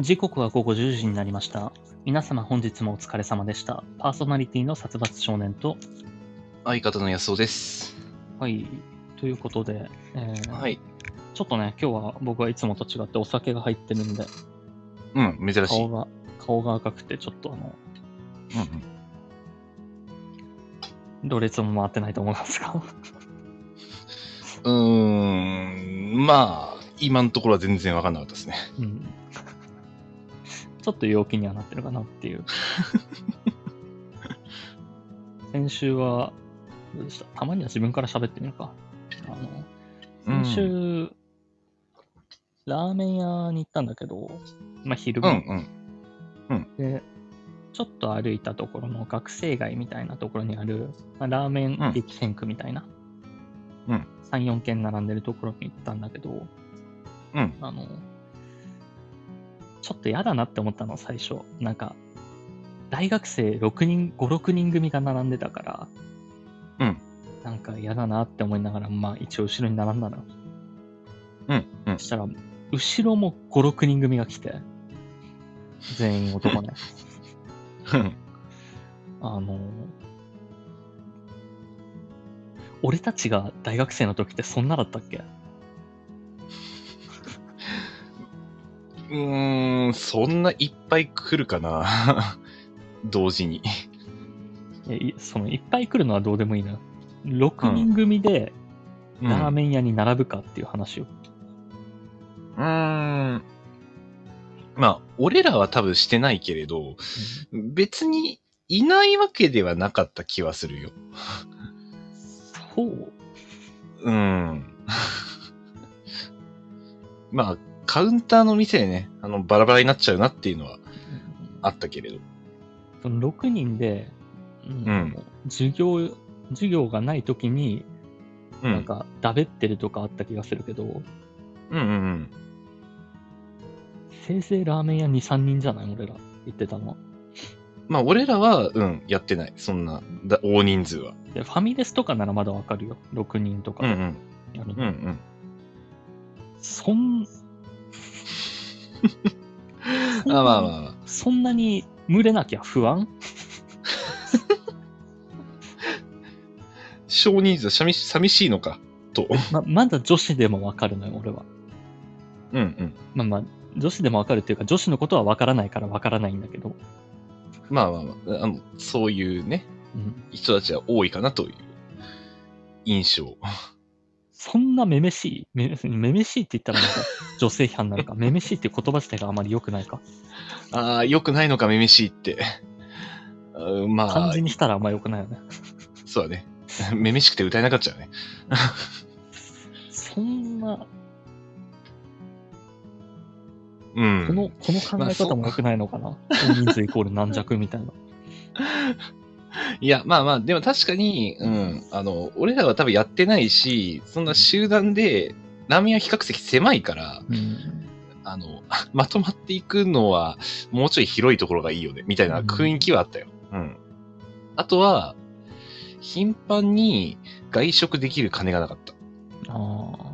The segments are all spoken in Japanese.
時刻は午後10時になりました。皆様本日もお疲れ様でした。パーソナリティの殺伐少年と、相方の安尾です。はい、ということで、えーはい。ちょっとね、今日は僕はいつもと違ってお酒が入ってるんで、うん、珍しい。うん顔が、顔が赤くて、ちょっとあの、うん。同列も回ってないと思いますが、うーん、まあ、今のところは全然わかんなかったですね。うん。ちょっと陽気にはなってるかなっていう。先週は、どうでした？たまには自分から喋ってみるか。あの、先週、ラーメン屋に行ったんだけど、まあ昼うん、間、うん、で、ちょっと歩いたところの学生街みたいなところにある、まあ、ラーメン激戦区みたいな、うん。3、4軒並んでるところに行ったんだけど、うん。あの、ちょっと嫌だなって思ったの、最初。なんか、大学生6人、5、6人組が並んでたから、うん。なんか嫌だなって思いながら、まあ一応後ろに並んだの。うん、うんそ。したら、後ろも5、6人組が来て、全員男ね。うんあの、俺たちが大学生の時ってそんなだったっけ？うーん、そんないっぱい来るかな 同時に。いやいそのいっぱい来るのはどうでもいいのよ。6人組でラーメン屋に並ぶかっていう話を。うーん。まあ、俺らは多分してないけれど、別にいないわけではなかった気はするよ。そううん。まあ、カウンターの店でね、あの、バラバラになっちゃうなっていうのはあったけれど。その6人で、うんうん授業、授業がない時に、うん。なんか、だべってるとかあった気がするけど、うんうんうん。せいぜいラーメン屋2、3人じゃない？俺ら言ってたのは。まあ、俺らは、うん、やってない。そんな、だ大人数は。で、ファミレスとかならまだわかるよ。6人とかうんうん。うんうん。そん、あまあまあまあ。そんなに群れなきゃ不安？少人数は寂し寂しいのか、と。ま、まだ女子でもわかるのよ、俺は。うんうん。まあまあ、女子でもわかるっていうか、女子のことはわからないからわからないんだけど。まあまあまあ、あの、そういうね、うん。人たちは多いかなという印象。そんなめめしいめめめしいって言ったらなんか 女性批判になるか？めめしいって言葉自体があまり良くないか？ああ、良くないのか、めめしいって。う んまあ漢字、にしたらあんま良くないよね。そうだね。めめしくて歌えなかったよね。そんな、うん。この、この考え方も良くないのかな？大人数イコール軟弱みたいな。いや、まあまあ、でも確かに、うん、あの、俺らは多分やってないし、そんな集団で、ラーメン屋比較的狭いから、うん。あの、まとまっていくのは、もうちょい広いところがいいよね、みたいな雰囲気はあったよ。うん。あとは、頻繁に外食できる金がなかった。ああ。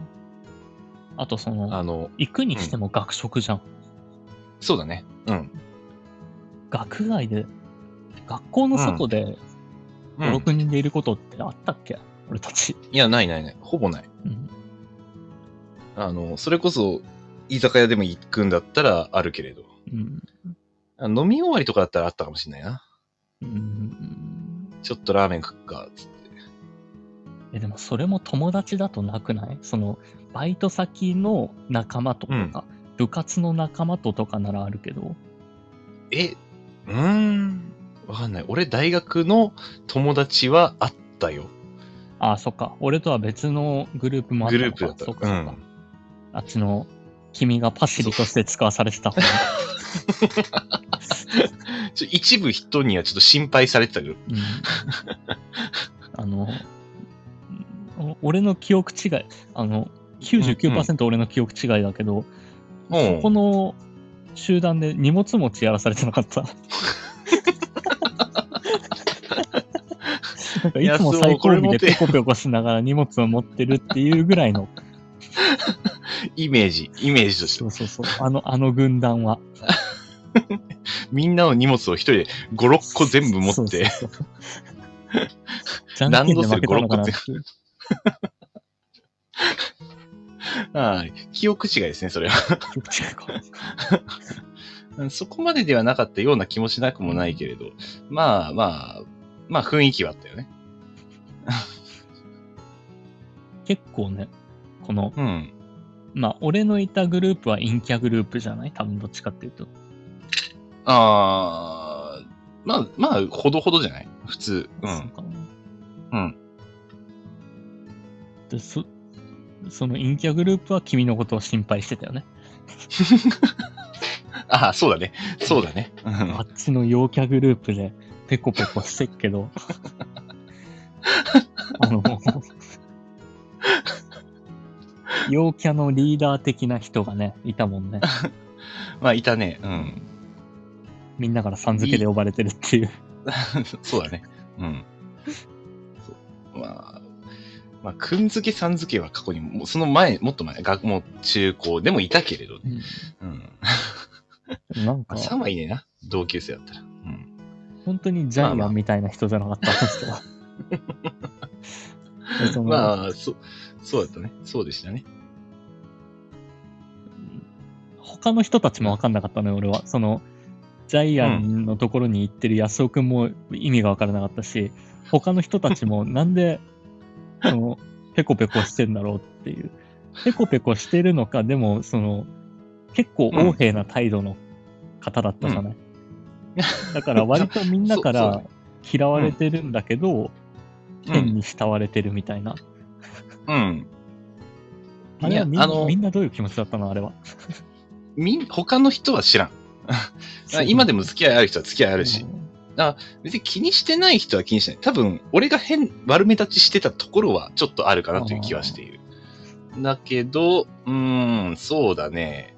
あとその、あの、行くにしても学食じゃん。そうだね。うん。学外で、学校の外で5、うん、6人でいることってあったっけ？俺たち。いや、ないないない。ほぼない。うん。あの、それこそ、居酒屋でも行くんだったらあるけれど。うん。あ飲み終わりとかだったらあったかもしれないな。うん。ちょっとラーメン食っか、つって。え、でもそれも友達だとなくない？その、バイト先の仲間ととか、うん部活の仲間ととかならあるけど、え、うーん。わかんない。俺、大学の友達はあったよ。ああ、そっか。俺とは別のグループもあったグループだった。そっか。うんあっちの、君がパシリとして使わされてた 一部人にはちょっと心配されてたけど。うんあの、お俺の記憶違い、あの、99%俺の記憶違いだけど、うんそこの集団で荷物持ちやらされてなかった。なんかいつも最後尾でペコペコしながら荷物を持ってるっていうぐらいの。イメージ、イメージとしてそうそうそう。あの、あの軍団は。みんなの荷物を一人で5、6個全部持って、そうそう。じゃんけんで負けたのかなっていう。はい記憶違いですね、それは。違うか。うんそこまでではなかったような気もしなくもないけれど、まあまあ、まあ雰囲気はあったよね。結構ね、この、うん。まあ、俺のいたグループは陰キャグループじゃない？多分どっちかっていうと。あー、まあ、まあ、ほどほどじゃない？普通。う。そうんかなうん。でそその陰キャグループは君のことを心配してたよね。ああ、そうだね。そうだね。うんあっちの陽キャグループでペコペコしてっけど、あの、陽キャのリーダー的な人がね、いたもんね。まあ、いたね。うん。みんなからさん付けで呼ばれてるっていう。そうだね。うん。まあ、まあ、くんづけさん付けは過去にも、その前、もっと前、学も中高でもいたけれど、うん。なんかまあ、、3はいいねな。同級生だったら。うん。本当にジャイアンみたいな人じゃなかった、あの人は。でそのまあ、そ、そうだったね。そうでしたね。他の人たちも分かんなかったのよ、俺は。その、ジャイアンのところに行ってる安尾くんも意味が分からなかったし、他の人たちもなんで、その、ペコペコしてんだろうっていう。ペコペコしてるのか、でも、その、結構横柄な態度の方だったじゃない。だから割とみんなから 嫌われてるんだけど、う天ん。に慕われてるみたいな。うん。あれはみのみんなどういう気持ちだったの？あれは。みん、他の人は知らん。今でも付き合いある人は付き合いあるし。別に気にしてない人は気にしてない。多分、俺が変、悪目立ちしてたところはちょっとあるかなという気はしている。だけど、うーん、そうだね。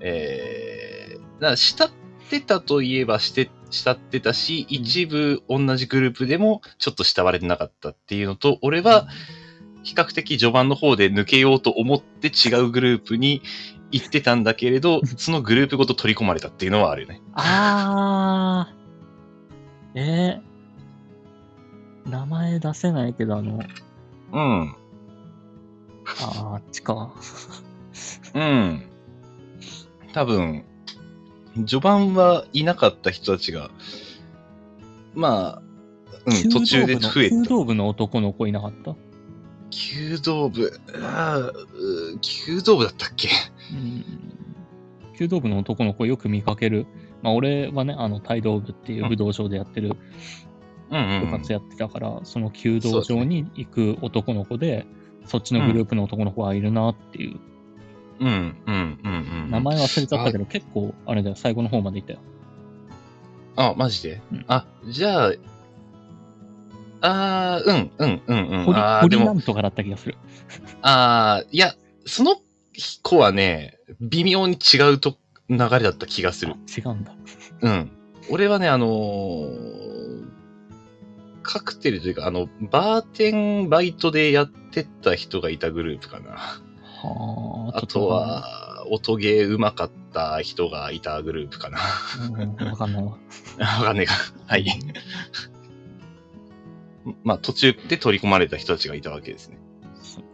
えー、だってたといえばして、慕ってたし、一部同じグループでもちょっと慕われてなかったっていうのと、俺は比較的序盤の方で抜けようと思って違うグループに行ってたんだけれど、そのグループごと取り込まれたっていうのはあるよね。あー。えー、名前出せないけど、あの、うん。あーあっちか。うん。多分、序盤はいなかった人たちが、まあ、うん、途中で増えた。弓道部の男の子いなかった？弓道部、あーう弓道部だったっけ？うん。弓道部の男の子よく見かける。まあ俺はね、あの、帯道部っていう武道場でやってるうんうん。部活やってたから、その弓道場に行く男の子で、そっちのグループの男の子はいるなっていう。うん、うん、うん、うん。名前忘れちゃったけど、結構、あれだよ、最後の方までいたよ。あ、マジで、うんあ、じゃあ、あー、うん、うん、うん、うん。堀堀なんとかだった気がする。あー、いや、その子はね、微妙に違うと流れだった気がする。あ違うんだ。うん。俺はね、あのーカクテルというか、あの、バーテンバイトでやってた人がいたグループかな。はあ、あとは、音ゲー上手かった人がいたグループかな。うん、わかんないわ。わかんねえか。はい。まあ、途中で取り込まれた人たちがいたわけですね。そう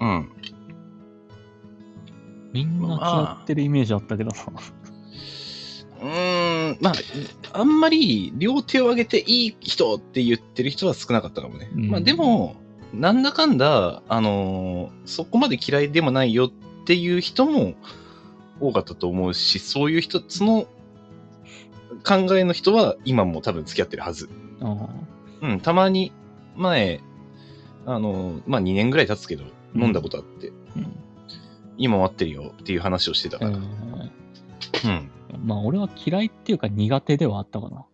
うん。みんな嫌ってるイメージあったけどな。うーん、まあ、あんまり両手を挙げていい人って言ってる人は少なかったかもね。うんまあでも、なんだかんだ、あのーそこまで嫌いでもないよっていう人も多かったと思うし、そういう人、その考えの人は今も多分付き合ってるはず。あうん、たまに前、あのーまあ2年ぐらい経つけど、うん飲んだことあって、ーうん今待ってるよっていう話をしてたから。えーうん。まあ俺は嫌いっていうか苦手ではあったかな。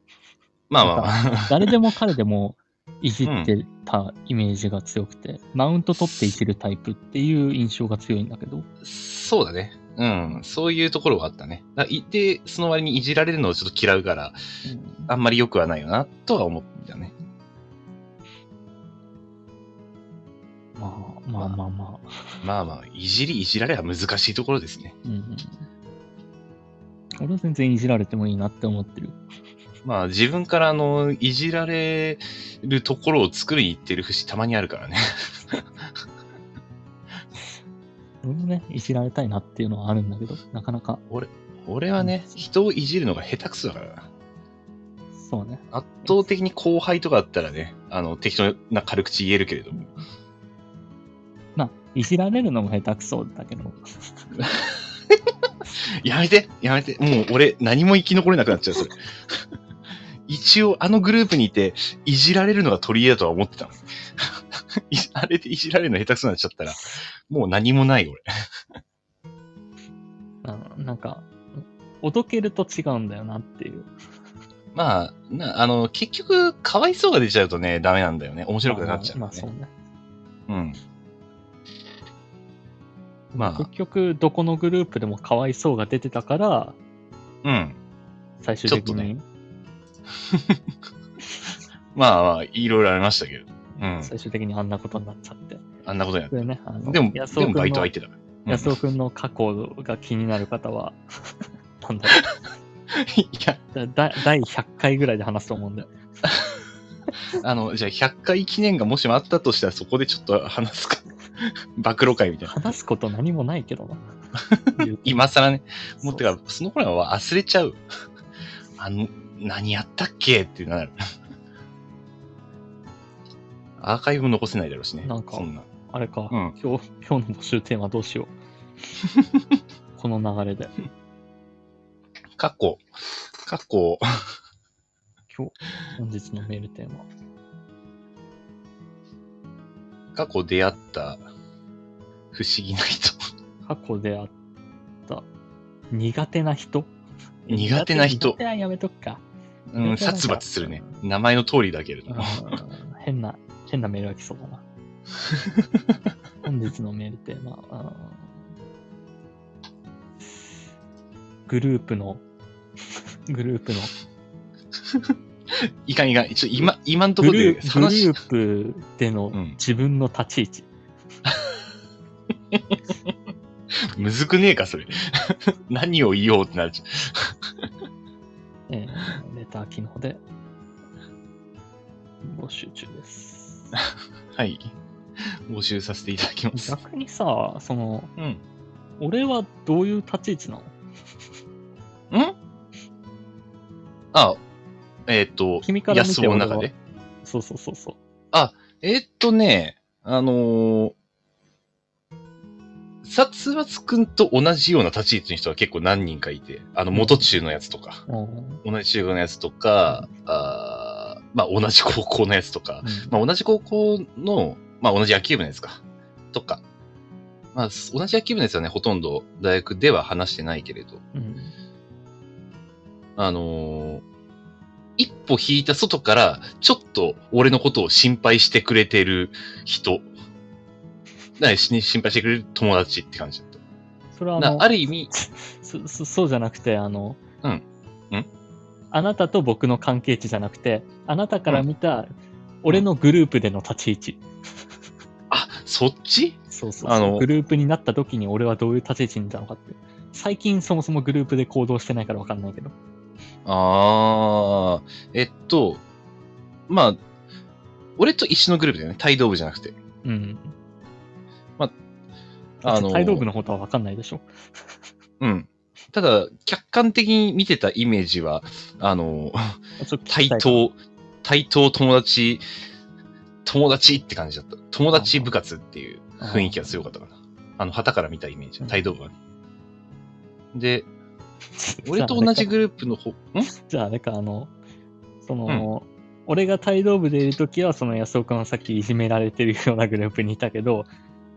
まあまあまあ。誰でも彼でもいじってたイメージが強くて、マウント取っていじるタイプっていう印象が強いんだけど、そうだね。うん。そういうところはあったね。だいて、その割にいじられるのをちょっと嫌うから、うんあんまり良くはないよな、とは思ったね。まあ、まあまあまあ。まあまあ、いじり、いじられは難しいところですね。うんうん。俺は全然いじられてもいいなって思ってる。まあ、自分から、あの、いじられるところを作りに行ってる節たまにあるからね。俺もね、いじられたいなっていうのはあるんだけど、なかなか、俺はね、人をいじるのが下手くそだからな。そうね。圧倒的に後輩とかだったらね、あの、適当な軽口言えるけれども。まあ、いじられるのも下手くそだけど、やめてやめてもう俺、何も生き残れなくなっちゃう、それ。一応、あのグループにいて、いじられるのが取り柄だとは思ってたの。いあれでいじられるの下手くそになっちゃったら、もう何もない、俺。あのなんか、おどけると違うんだよなっていう。まあ、な、あの、結局、かわいそうが出ちゃうとね、ダメなんだよね。面白くなっちゃう、ね。まあ、そうね。うん。まあ結局、どこのグループでもかわいそうが出てたから、うん。最終的に、ね まあまあ、いろいろありましたけど。うん。最終的にあんなことになっちゃって。あんなことやっこれね、でも、でもバイト相手だから。うん安尾くんの過去が気になる方は、なんだ いや、ろうだ第100回ぐらいで話すと思うんで。あの、じゃあ100回記念がもしもあったとしたらそこでちょっと話すか。暴露会みたいな。話すこと何もないけどな。今更ね。もうそうてか、その頃は忘れちゃう。あの、何やったっけ？ってなる。アーカイブも残せないだろうしね。なんかそんな。あれか、うん今日、今日の募集テーマどうしよう。この流れで。過去、過去、今日、本日のメールテーマ。過去出会った不思議な人。過去であった苦手な人？苦手な人苦手はやめとくか。うん、殺伐するね。名前の通りだけれども。うん変な、変なメールが来そうだな。本日のメールテーマ。うんグループの、グループの、いかんいかん。ちょ、今、今んとこグルでーグル話、ープでのうん自分の立ち位置。むずくねえか、それ。何を言おうってなるじえーレター機能で募集中です。はい。募集させていただきます。逆にさ、その、うん。俺はどういう立ち位置なの？ん？あ、えっ、と、君から見安て俺は尾の中で？そうそうそうそう。えっとね、あのー、殺伐くんと同じような立ち位置の人は結構何人かいて、あの、元中のやつとか、うん。同じ中学のやつとか、あーまあ、同じ高校のやつとか、まあ、同じ高校の、まあ、同じ野球部のやつか、とか、まあ、同じ野球部のやつはね、ほとんど大学では話してないけれど、うん。あのー一歩引いた外から、ちょっと俺のことを心配してくれてる人。だからし心配してくれる友達って感じだっそれはあある意味、そそそうじゃなくて、あの、うんん？あなたと僕の関係値じゃなくて、あなたから見た俺のグループでの立ち位置。あ、そっち？そうそうそうあのグループになった時に俺はどういう立ち位置にいたのかって。最近そもそもグループで行動してないからわかんないけど。ああ、えっと、まあ、俺と一緒のグループだよね。帯同部じゃなくて。うん。まあの、あの帯同部のことはわかんないでしょ。うん。ただ、客観的に見てたイメージは、あの、対等、対等友達、友達って感じだった。友達部活っていう雰囲気が強かったかな。あの、旗から見たイメージう。ん帯同部はね。で、俺と同じグループの方、ん？じゃああれか、あの、その、俺が帯同部でいるときは、その安岡がさっきいじめられてるようなグループにいたけど、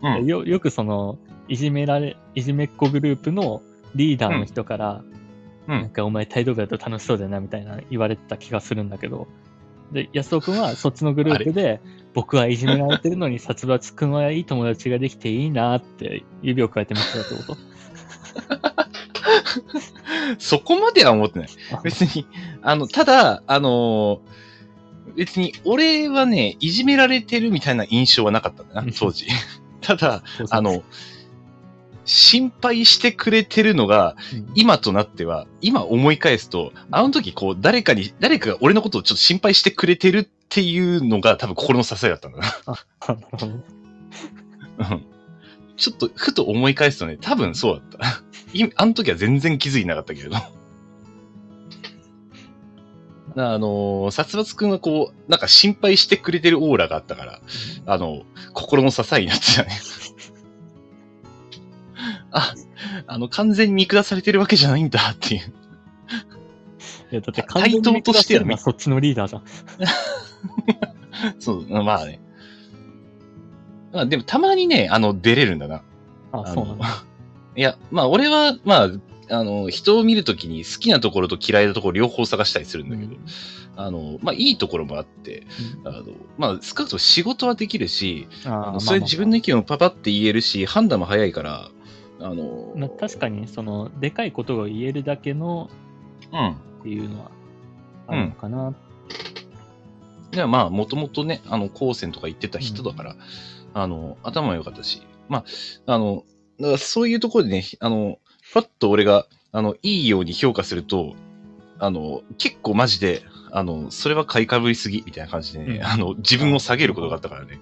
うん。よよくその、いじめられ、いじめっ子グループのリーダーの人から、うん。なんかお前帯同部だと楽しそうだよなみたいな言われてた気がするんだけど、で、安尾くんはそっちのグループで、僕はいじめられてるのに殺伐くんはいい友達ができていいなって指を加えて見てたってこと？そこまでは思ってない。あ。別に、あの、ただ、あの別に、俺はね、いじめられてるみたいな印象はなかったんだな、当時。ただ、あの、心配してくれてるのが、うん今となっては、今思い返すと、あの時こう、誰かに、誰かが俺のことをちょっと心配してくれてるっていうのが多分心の支えだったんだな。ちょっと、ふと思い返すとね、多分そうだった。いあの時は全然気づいてなかったけれど。なあのー、殺伐くんがこう、なんか心配してくれてるオーラがあったから、あの、心の支えになってたね。あ、あの、完全に見下されてるわけじゃないんだっていう。いや、だって完全に見下してるのはそっちのリーダーじゃん。そう、まあね。まあでもたまにね、あの、出れるんだな。あ、あのそうなんだ。いや、まあ俺は、まあ、あの、人を見るときに好きなところと嫌いなところ両方探したりするんだけど、あの、まあいいところもあって、あの、まあ少なくとも仕事はできるし、うんあのそれ自分の意見をパパって言えるし、判断も早いから、あの、まあ確かに、その、でかいことが言えるだけのうん。っていうのはあるのかな。ではまあ、もともとね、あの、高専とか行ってた人だから、あの、頭も良かったし、まあ、あの、だからそういうところでね、あの、パッと俺が、あの、いいように評価すると、あの、結構マジで、あの、それは買いかぶりすぎ、みたいな感じでね、うんあの、自分を下げることがあったからね、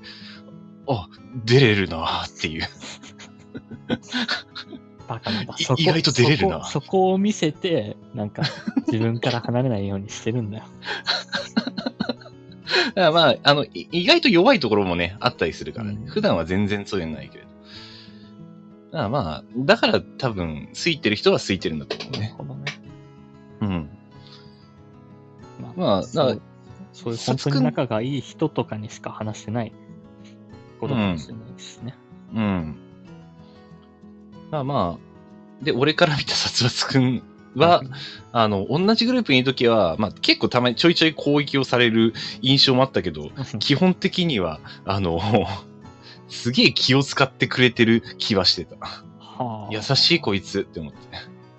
あ、出れるなーっていう。バカなんだ。いそこ意外と出れるなそこそこを見せて、なんか、自分から離れないようにしてるんだよ。だからまあ、あの、い意外と弱いところもね、あったりするからね。うん普段は全然そういうのないけれど。だからまあ、だから多分、空いてる人は空いてるんだと思うね。なるほどね。うん。ままあそうだそういう本当に仲がいい人とかにしか話してないことかもしれないしね。うん。まあまあ、で、俺から見た殺伐くんは、あの、同じグループにいるときは、まあ結構たまにちょいちょい攻撃をされる印象もあったけど、基本的には、あの、すげえ気を使ってくれてる気はしてた。はあ優しいこいつって思って。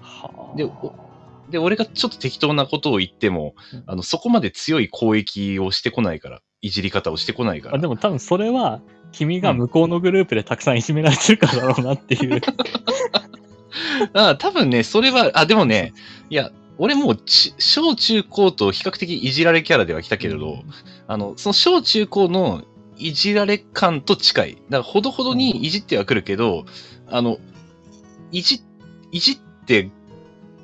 はあでおで、俺がちょっと適当なことを言ってもうん、あの、そこまで強い攻撃をしてこないから、いじり方をしてこないから。あでも多分それは、君が向こうのグループでたくさんいじめられてるからだろうなっていう。あ多分ね、それは、あ、でもね、いや、俺も小中高と比較的いじられキャラでは来たけれど、あの、その小中高のいじられ感と近い。だから、ほどほどにいじってはくるけど、あの、いじ、いじって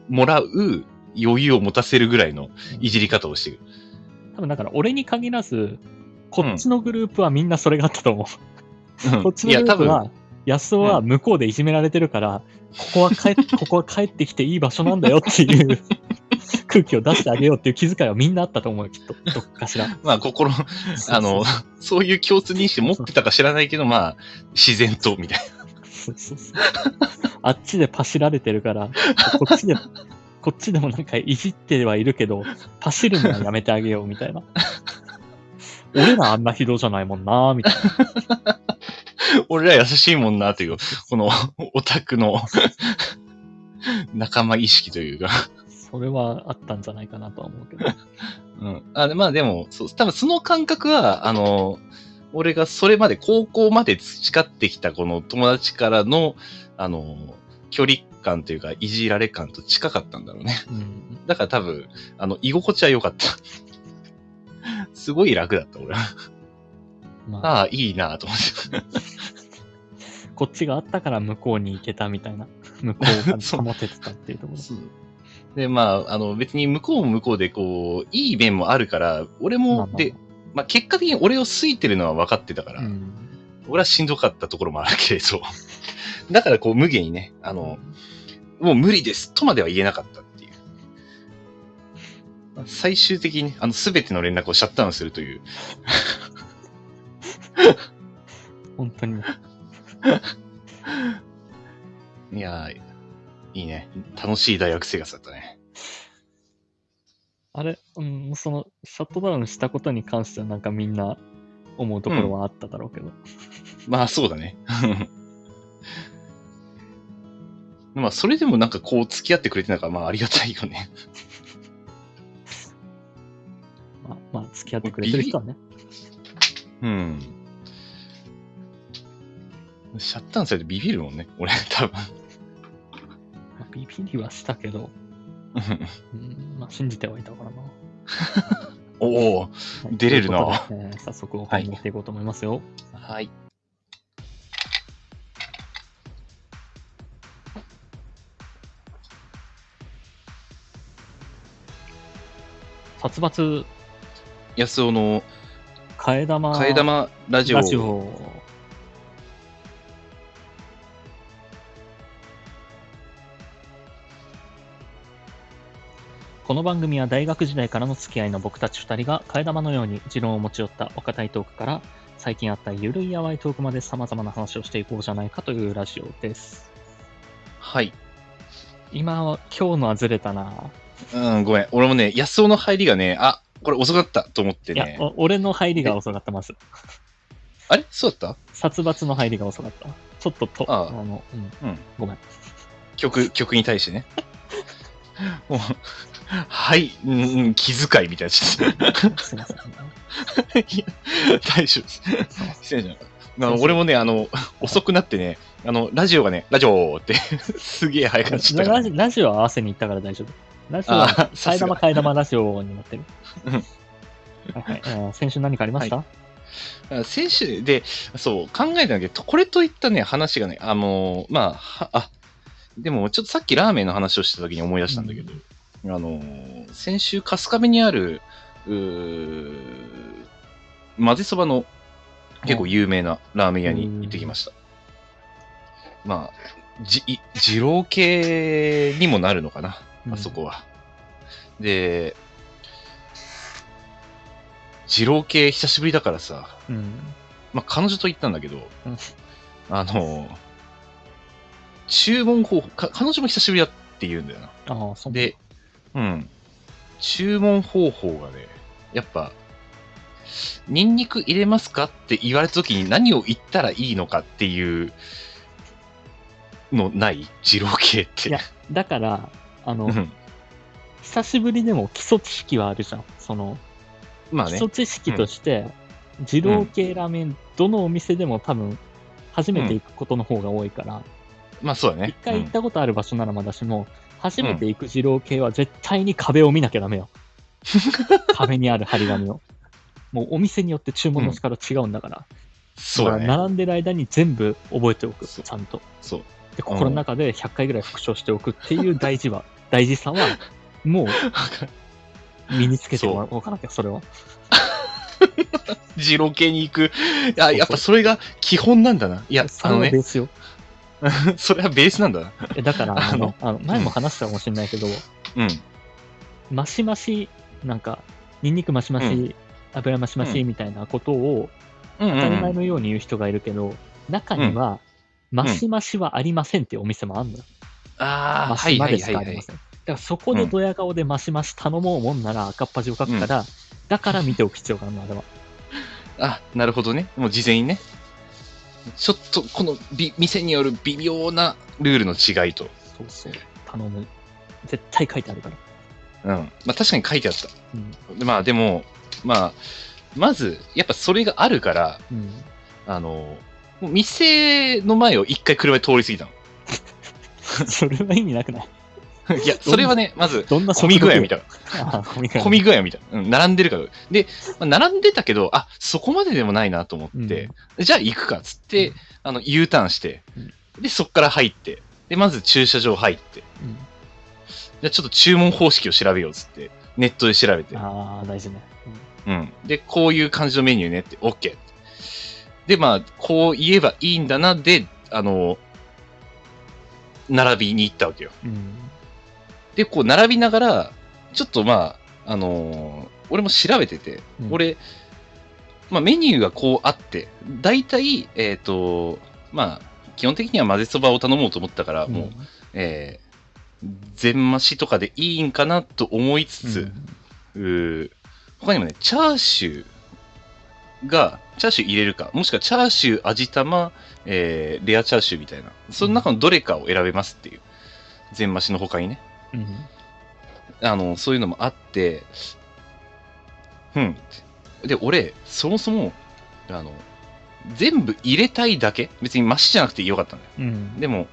もらう余裕を持たせるぐらいのいじり方をしてる。多分だから俺に限らず、こっちのグループはみんなそれがあったと思う。うんこっちのグループは、安尾は向こうでいじめられてるから、ここは帰っ、ここは帰ってきていい場所なんだよっていう空気を出してあげようっていう気遣いはみんなあったと思うよ、きっと。どっかしら。まあ、心、あの、そういう共通認識持ってたか知らないけど、まあ、自然と、みたいそうそうそうあっちでパシられてるから、こっちで、こっちでもなんかいじってはいるけど、パシるのはやめてあげようみたいな。俺らあんな非道じゃないもんなみたいな。な。俺ら優しいもんな、という、この、オタクの仲間意識というか。それはあったんじゃないかなとは思うけど。うん。あでまあでも、そう、多分その感覚は、あの、俺がそれまで高校まで培ってきたこの友達からの、あの、距離感というか、いじられ感と近かったんだろうね。うん。だから多分、あの、居心地は良かった。すごい楽だった、俺は。まあ、ああ、いいなと思って。こっちがあったから向こうに行けたみたいな。向こうが保ててたっていうところ。で、まあ、あの、別に向こうも向こうで、こう、いい面もあるから、俺も、で、まあ、結果的に俺を好いてるのは分かってたから、うん。俺はしんどかったところもあるけれど、だからこう無限にね、あの、もう無理ですとまでは言えなかったっていう。最終的にね、あの、すべての連絡をシャットダウンするという。本当に。いやー、いいね。楽しい大学生活だったね。あれ、うん、その、シャットダウンしたことに関してはなんかみんな思うところはあっただろうけど。まあ、そうだね。まあ、それでもなんかこう付き合ってくれてたから、まあ、ありがたいよね。まあ、まあ、付き合ってくれてる人はね。うん。シャッターンされてビビるもんね、俺、多分。まあビビりはしたけど、うん、まあ信じてはいたからな。おおはい出れるな早速お買いに行っていこうと思いますよ。はい。殺伐、安尾の替え玉、替え玉ラジオ。この番組は大学時代からの付き合いの僕たち2人が替え玉のように持論を持ち寄ったお堅いトークから最近あったゆるいやわいトークまで様々な話をしていこうじゃないかというラジオです。はい。今は、今日のはずれたな。うん、ごめん。俺もね、安尾の入りがね、あ、これ遅かったと思っていや、俺の入りが遅かったます。あれ？そうだっ殺伐の入りが遅かった。ちょっとと、ああの、うん、たうん。ごめん。曲、曲に対してね。もう、はい、うん、うん気遣いみたいな。ちょっとすいません。大丈夫です。失礼じゃん。あの俺もね、あの、遅くなってね、あの、ラジオがね、ラジオって、すげえ早くなっちゃったラジラジオは合わせに行ったから大丈夫。ラジオは、替え玉替え玉ラジオになってる。うんはいはいえー先週何かありました、あ先週で、そう、考えたんだけど、これといったね、話がね、あのーまあ、はあ、でも、ちょっとさっきラーメンの話をした時に思い出したんだけど、あのー先週、春日部にある、うー混ぜそばの結構有名なラーメン屋に行ってきました。まあ、じ、い二郎系にもなるのかな、あそこは。で、二郎系久しぶりだからさ、うん。まあ、彼女と行ったんだけど、うんあの、注文方法か、彼女も久しぶりだって言うんだよな。ああ。で、うん。注文方法がね、やっぱ、ニンニク入れますかって言われた時に何を言ったらいいのかっていうのない？二郎系って。いやだから、あの、うん久しぶりでも基礎知識はあるじゃん。その、まあね基礎。知識として、二郎系ラーメン、どのお店でも多分、初めて行くことの方が多いから、まあそうだね一。回行ったことある場所ならまだしも、初めて行く二郎系は絶対に壁を見なきゃダメよ。壁にある張り紙を。もうお店によって注文の仕方違うんだから。そうだね。並んでる間に全部覚えておく、ちゃんと。そう。で、心の中で100回ぐらい復唱しておくっていう大事は、大事さは、もう身につけておうかなきゃ、それは。二郎系に行く。あ、やっぱそれが基本なんだな。いや、あのね、はベースよ。それはベースなんだな。えだから、あのあの、前も話したかもしれないけど、うん。マシマシ、なんか、ニンニクマシマシ、う油マシマシみたいなことをうん当たり前うん。のように言う人がいるけど、中には、マシマシはありませんっていうお店もあるのよ。ああ、マはいシまでしはいはいはい。かありません。だからそこでドヤ顔でマシマシ頼もうもんなら赤っ端を書くから、だから見ておく必要があるの、あれは。あ、なるほどね。もう事前にね。ちょっと、このび店による微妙なルールの違いと。そうそう。頼む。絶対書いてあるから。うん。まあ確かに書いてあった。うん。でまあでも、まあ、まず、やっぱそれがあるから、うん。あの、店の前を一回車で通り過ぎた それは意味なくない？の。いや、それはね、まず、どんな混み具合見た。た。あ混み具合。混み具合見た。うん、並んでるから。で、まあ並んでたけど、あ、そこまででもないなと思って、じゃあ行くかっつって、うんあの、U ターンしてうん、で、そっから入って、で、まず駐車場入って、うん。じゃあちょっと注文方式を調べようっつって、ネットで調べて、ああ、大事ね。うん。で、こういう感じのメニューねって、OK。で、まあ、こう言えばいいんだな、で、あの、並びに行ったわけよ。うん。うん。で、こう、並びながら、ちょっとまあ、あのー俺も調べてて、うん。俺、まあ、メニューがこうあって、大体、えっ、と、まあ、基本的には混ぜそばを頼もうと思ったから、もう、えー、全増しとかでいいんかなと思いつつ、うー他にもね、チャーシューが、チャーシュー入れるか、もしくはチャーシュー、味玉、えー、レアチャーシューみたいな、その中のどれかを選べますっていう、全増しの他にね、うん。あの、そういうのもあって、うん。で、俺、そもそも、あの、全部入れたいだけ？別にマシじゃなくてよかったんだよ。うん。でも、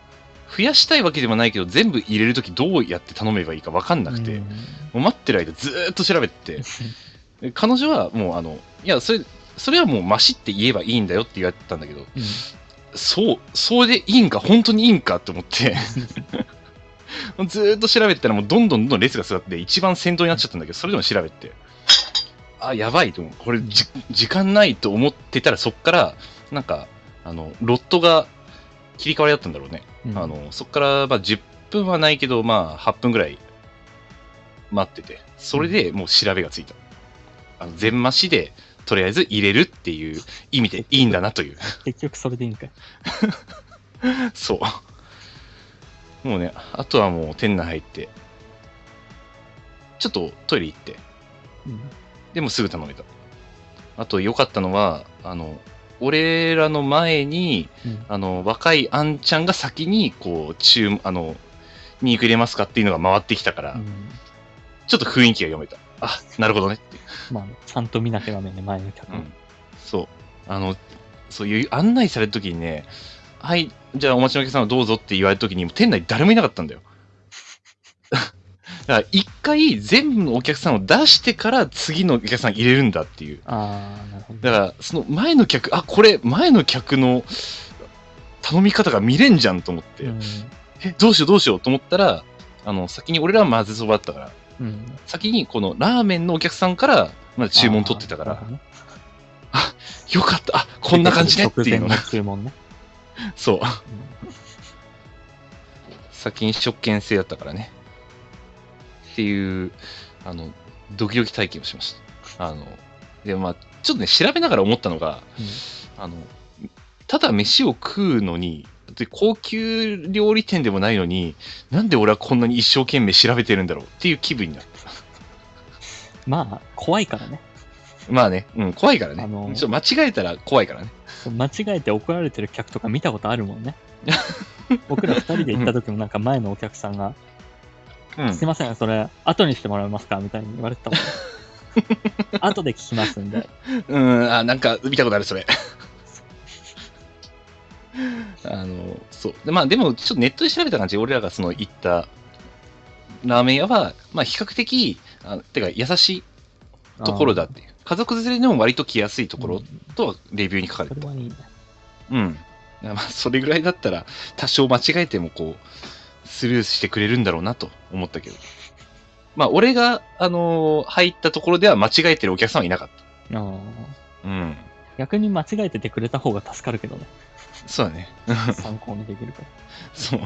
増やしたいわけでもないけど、全部入れるときどうやって頼めばいいか分かんなくて、うんもう待ってる間ずーっと調べて 彼女はもうあの、いや、それ、それはもうマシって言えばいいんだよって言われてたんだけど、うんそう、それでいいんか、本当にいいんか？って思って、ずーっと調べてたらもうどんどんどんどん列が座って一番先頭になっちゃったんだけど、それでも調べて、あ、やばいと思う。これじ、時間ないと思ってたらそっから、なんか、あの、ロットが切り替わりだったんだろうね。うんあの、そっから、まあ、10分はないけど、まあ、8分ぐらい待ってて、それでもう調べがついた。あの、全増しで、とりあえず入れるっていう意味でいいんだなという。結局それでいいんかい。そう。もうね、あとはもう店内入って、ちょっとトイレ行って、うんでもすぐ頼めた。あと良かったのは、あの、俺らの前に、うんあの、若いあんちゃんが先に、こう、注、あの、肉入れますかっていうのが回ってきたから、うんちょっと雰囲気が読めた。あ、なるほどねって。まあ、ちゃんと見なきゃダメね、前の客も。うん。そう。あの、そういう案内されるときにね、はい、じゃあお待ちのお客様どうぞって言われたときに、店内誰もいなかったんだよ。だから一回全部のお客さんを出してから次のお客さん入れるんだっていう。ああ、なるほど。だから、その前の客、あ、これ前の客の頼み方が見れんじゃんと思って、うんえ、どうしようどうしようと思ったら、あの、先に俺らは混ぜそばだったから、うん。先にこのラーメンのお客さんから、まだ注文取ってたからあねよかった、あ、こんな感じねっていうの注文ね。そう。うん先に食券制だったからね。っていう、あの、ドキドキ体験をしました。あの、で、まあ、ちょっとね、調べながら思ったのが、あの、ただ飯を食うのに、で高級料理店でもないのに、なんで俺はこんなに一生懸命調べてるんだろうっていう気分になった。まあ、怖いからね。まあね、うん、怖いからね。あのちょっと間違えたら怖いからね。間違えて怒られてる客とか見たことあるもんね。僕ら二人で行った時もなんか前のお客さんが、うんすいません、それ、後にしてもらえますかみたいに言われてたもんね。後で聞きますんで。うん、あ、なんか見たことある、それ。あの、そう。でまあ、でも、ちょっとネットで調べた感じ、俺らがその行ったラーメン屋は、まあ、比較的、あてか、優しいところだっていう。家族連れでも割と来やすいところとはレビューに書かれてた。うん。まあ、それぐらいだったら、多少間違えても、こう、スルーしてくれるんだろうなと思ったけど。まあ、俺が、あのー入ったところでは間違えてるお客さんはいなかっあーた。うん。逆に間違えててくれた方が助かるけどね。そうだね。参考にできるから。そう。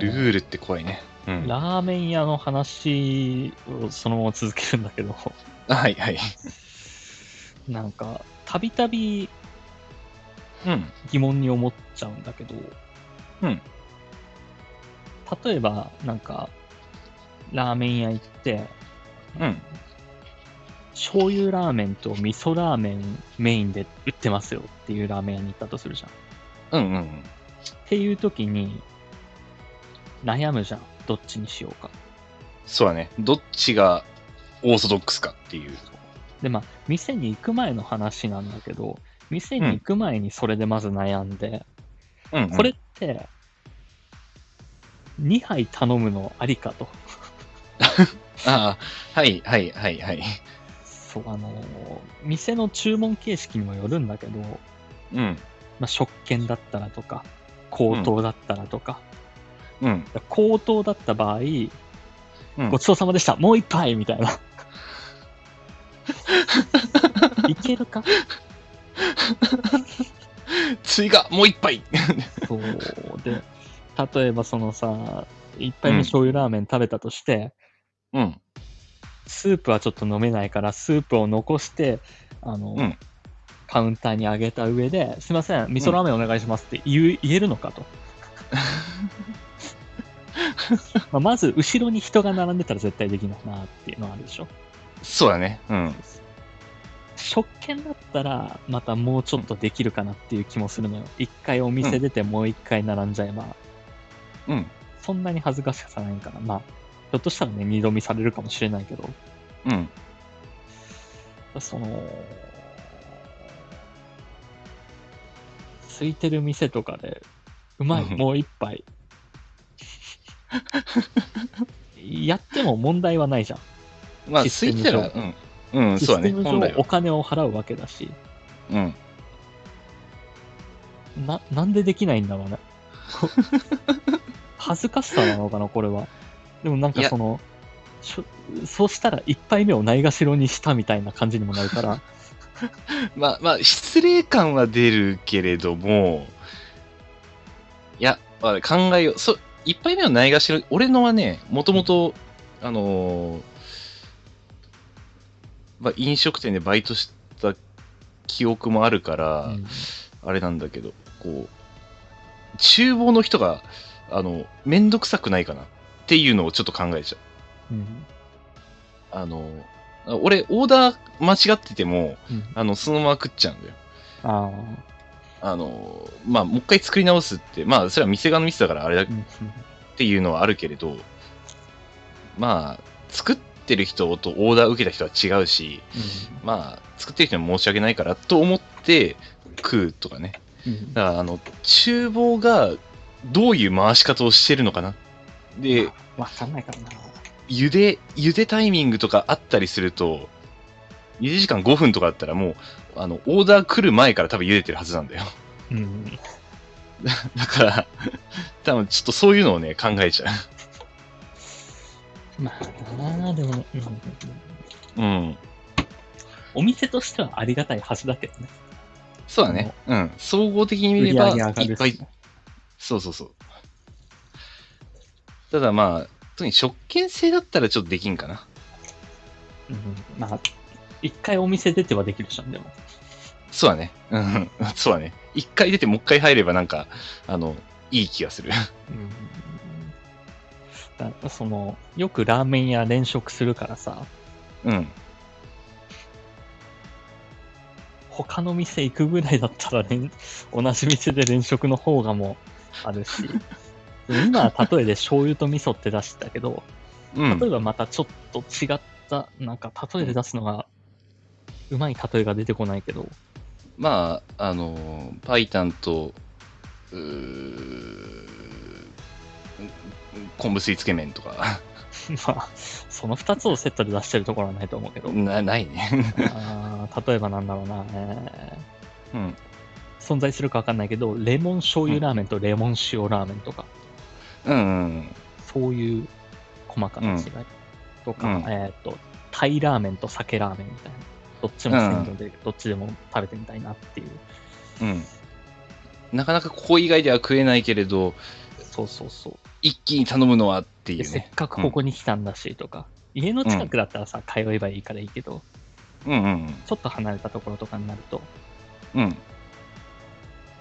ルールって怖いね。うん。ラーメン屋の話をそのまま続けるんだけど、はいはい。なんか、たびたびうん。疑問に思っちゃうんだけど、うん。例えば、なんか、ラーメン屋行って、うん。醤油ラーメンと味噌ラーメンメインで売ってますよっていうラーメン屋に行ったとするじゃん。っうんうん。ていう時に、悩むじゃん。どっちにしようか。そうだね。どっちがオーソドックスかっていう。で、まあ、店に行く前の話なんだけど、店に行く前にそれでまず悩んで、うん、うん。これって、2杯頼むのありかと。ああ、はいはいはいはい。そう、あのー店の注文形式にもよるんだけど、うん。まあ、食券だったらとか、口頭だったらとか、うん。口頭だった場合、うんごちそうさまでした、もう一杯みたいな。いけるか？追加もう一杯そうで、例えばそのさ、一杯目醤油ラーメン食べたとして、うん。スープはちょっと飲めないから、スープを残して、あの、うんカウンターに上げた上で、すいません、味噌ラーメンお願いしますって言う言えるのかと。まあまず、後ろに人が並んでたら絶対できないなっていうのはあるでしょ。そうだね。うん。食券だったら、またもうちょっとできるかなっていう気もするのよ。一回お店出て、もう一回並んじゃえば。うん。そんなに恥ずかしさないかな、まあ、ひょっとしたらね、二度見されるかもしれないけど。うん。その、空いてる店とかで、うまい、もう一杯、やっても問題はないじゃん。まあ、システム空いてたら、上うん。うん、そうだね。本来お金を払うわけだし、うん。な、なんでできないんだろうね。恥ずかしさなのかな、これは。でもなんかその、そうしたら一杯目をないがしろにしたみたいな感じにもなるから、まあ、まあ、失礼感は出るけれども、いや、まあ、考えよう。そ一杯目はないがしろ、俺のはね、もともと、あのーまあ、飲食店でバイトした記憶もあるから、うんあれなんだけど、こう、厨房の人が、あの、めんどくさくないかなっていうのをちょっと考えちゃう。うんあの、俺、オーダー間違ってても、うんあの、そのまま食っちゃうんだよ。ああ、あの、まあ、もう一回作り直すって、まあ、それは店側のミスだからあれだっうんていうのはあるけれど、まあ、作ってる人とオーダー受けた人は違うし、まあ、作ってる人には申し訳ないからと思って食うとかね。だから、あの、厨房がどういう回し方をしてるのかな。で、わかんないからな。茹で、茹でタイミングとかあったりすると、茹で時間5分とかあったらもう、あの、オーダー来る前から多分茹でてるはずなんだよ。うん。だから、多分ちょっとそういうのをね、考えちゃまあなあ、でも、うんう。うん。お店としてはありがたいはずだけどね。そうだね。うん。総合的に見れば、いっぱいし。そうそうそう。ただまあ、特に食券制だったらちょっとできんかな。うんまあ、一回お店出てはできるじゃん、でも。そうだね。うん。そうだね。一回出てもう一回入ればなんか、あの、いい気がする。うんだその、よくラーメン屋連食するからさ、うん。他の店行くぐらいだったら、ね、同じ店で連食の方がもあるし、今は例えで醤油と味噌って出してたけど、うん例え。ばまたちょっと違った、なんか例えで出すのが、うまい例えが出てこないけど、まあ、あの、パイタンと、うー昆布水つけ麺とか、まあ、その2つをセットで出してるところはないと思うけど、なないね。あー例えばなんだろうな、えうん。ー存在するかわかんないけど、レモン醤油ラーメンとレモン塩ラーメンとか、うんうん。そういう細かな違いとか、うんえっ、と、タイラーメンと酒ラーメンみたいな。どっちも鮮度で、どっちでも食べてみたいなっていう。うん。なかなかここ以外では食えないけれど、そうそうそう。一気に頼むのはっていでせっうね。かくここに来たんだしとか、家の近くだったらさ、通えばいいからいいけど、うんうんちょっと離れたところとかになると、うん。うん。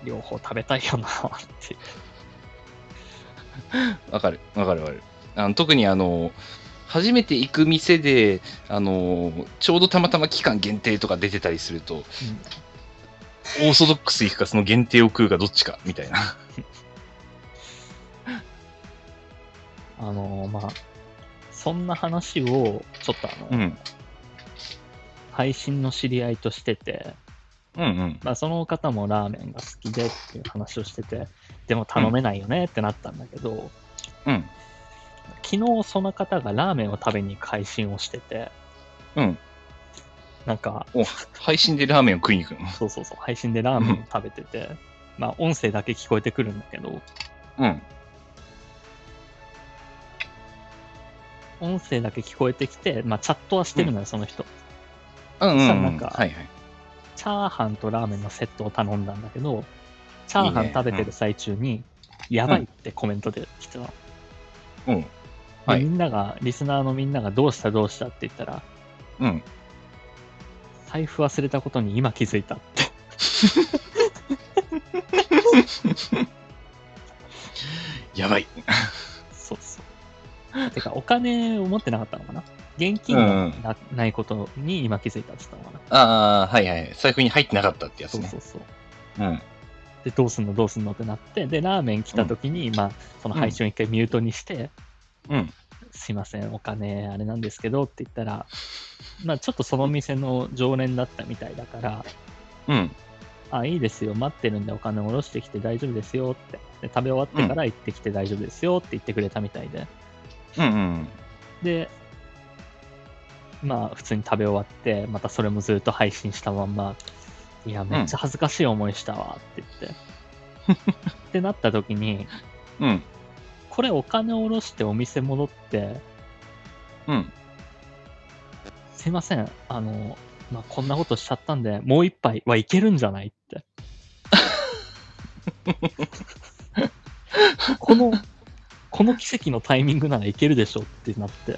両方食べたいよなっていう。わかる、わかるわかる。あの特にあの、初めて行く店で、あの、ちょうどたまたま期間限定とか出てたりすると、オーソドックス行くか、その限定を食うか、どっちか、みたいな。あのまあ、そんな話を、ちょっとあの、うん。配信の知り合いとしてて、うんうん。まあ、その方もラーメンが好きでっていう話をしてて、でも頼めないよねってなったんだけど、うん。昨日その方がラーメンを食べに配信をしてて、うん。なんか、お、配信でラーメンを食いに行くの？そうそうそう、配信でラーメンを食べてて、まあ、音声だけ聞こえてくるんだけど、うん。音声だけ聞こえてきて、まあ、チャットはしてるのよ、その人。うんうん、うなんかはいはい。チャーハンとラーメンのセットを頼んだんだけど、チャーハン食べてる最中に、やばいってコメントで来てたの。うん。ではいみんなが、リスナーのみんながどうしたどうしたって言ったら、うん。財布忘れたことに今気づいたって。やばい。そうそう。てか、お金を持ってなかったのかな？現金がな,、ないことに今気づいたって言ったのかな？ああ、はいはい。財布に入ってなかったってやつね。そうそうそう。うん。で、どうすんの？どうすんの？ってなって、で、ラーメン来た時に、まあ、その配信を一回ミュートにして、うん。すいません、お金あれなんですけどって言ったら、まあ、ちょっとその店の常連だったみたいだから、うん。あ、いいですよ、待ってるんでお金下ろしてきて大丈夫ですよって。で食べ終わってから行ってきて大丈夫ですよって言ってくれたみたいで。うんうん。で、まあ、普通に食べ終わって、またそれもずっと配信したまんま、いや、めっちゃ恥ずかしい思いしたわって言って。ってなった時に、うん。これお金下ろしてお店戻って、うん。すいません、あの、まあ、こんなことしちゃったんで、もう一杯はいけるんじゃないって。この、この奇跡のタイミングならいけるでしょってなって、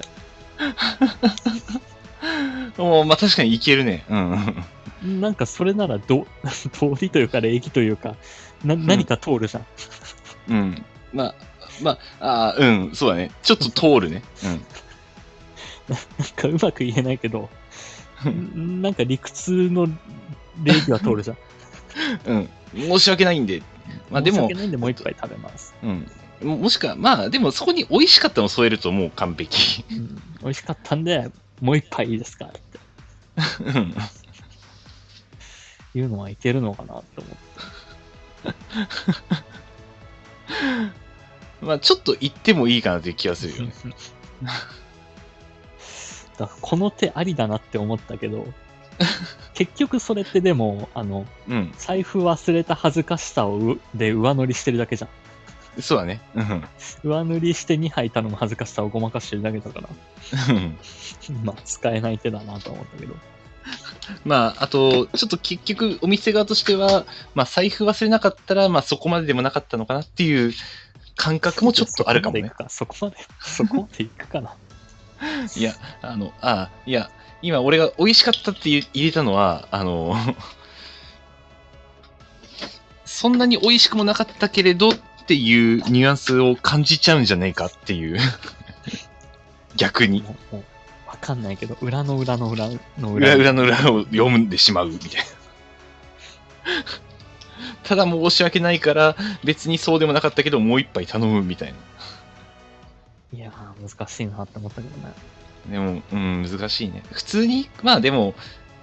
おーまあ確かにいけるね。うんうん。なんかそれならど、道理というか礼儀というか、な何か通るじゃん。うん。まあ、まあ、あーうん、そうだね。ちょっと通るね。なんかうまく言えないけど、ん なんか理屈の礼儀は通るじゃん。うん。うん。申し訳ないんで。まあでも申し訳、ないんでもう一杯食べます。うん。ももしくは、まあでもそこに美味しかったのを添えるともう完璧。うん、美味しかったんで、もう一杯いいですかってうん。いうのはいけるのかなって思って。まあちょっと言ってもいいかなという気がするよね。だこの手ありだなって思ったけど、結局それってでも、あの、うん。財布忘れた恥ずかしさをうで上乗りしてるだけじゃん。そうだね。うん。上塗りして2杯頼む恥ずかしさをごまかしてるだけだから、うん まあ使えない手だなと思ったけど。まあ、あと、ちょっと結局、お店側としては、まあ、財布忘れなかったら、まあ、そこまででもなかったのかなっていう感覚もちょっとあるかもね。そこまでそこまで、そこまで行くかな。いや、あの、あいや、今俺が美味しかったって入れたのは、あの、そんなに美味しくもなかったけれどっていうニュアンスを感じちゃうんじゃないかっていう。逆に。わかんないけど、裏の裏の裏の裏裏裏の裏を読んでしまうみたいな。ただ申し訳ないから、別にそうでもなかったけど、もう一杯頼むみたいな。いやー、難しいなって思ったけどね。でも、うん、難しいね。普通に、まあでも、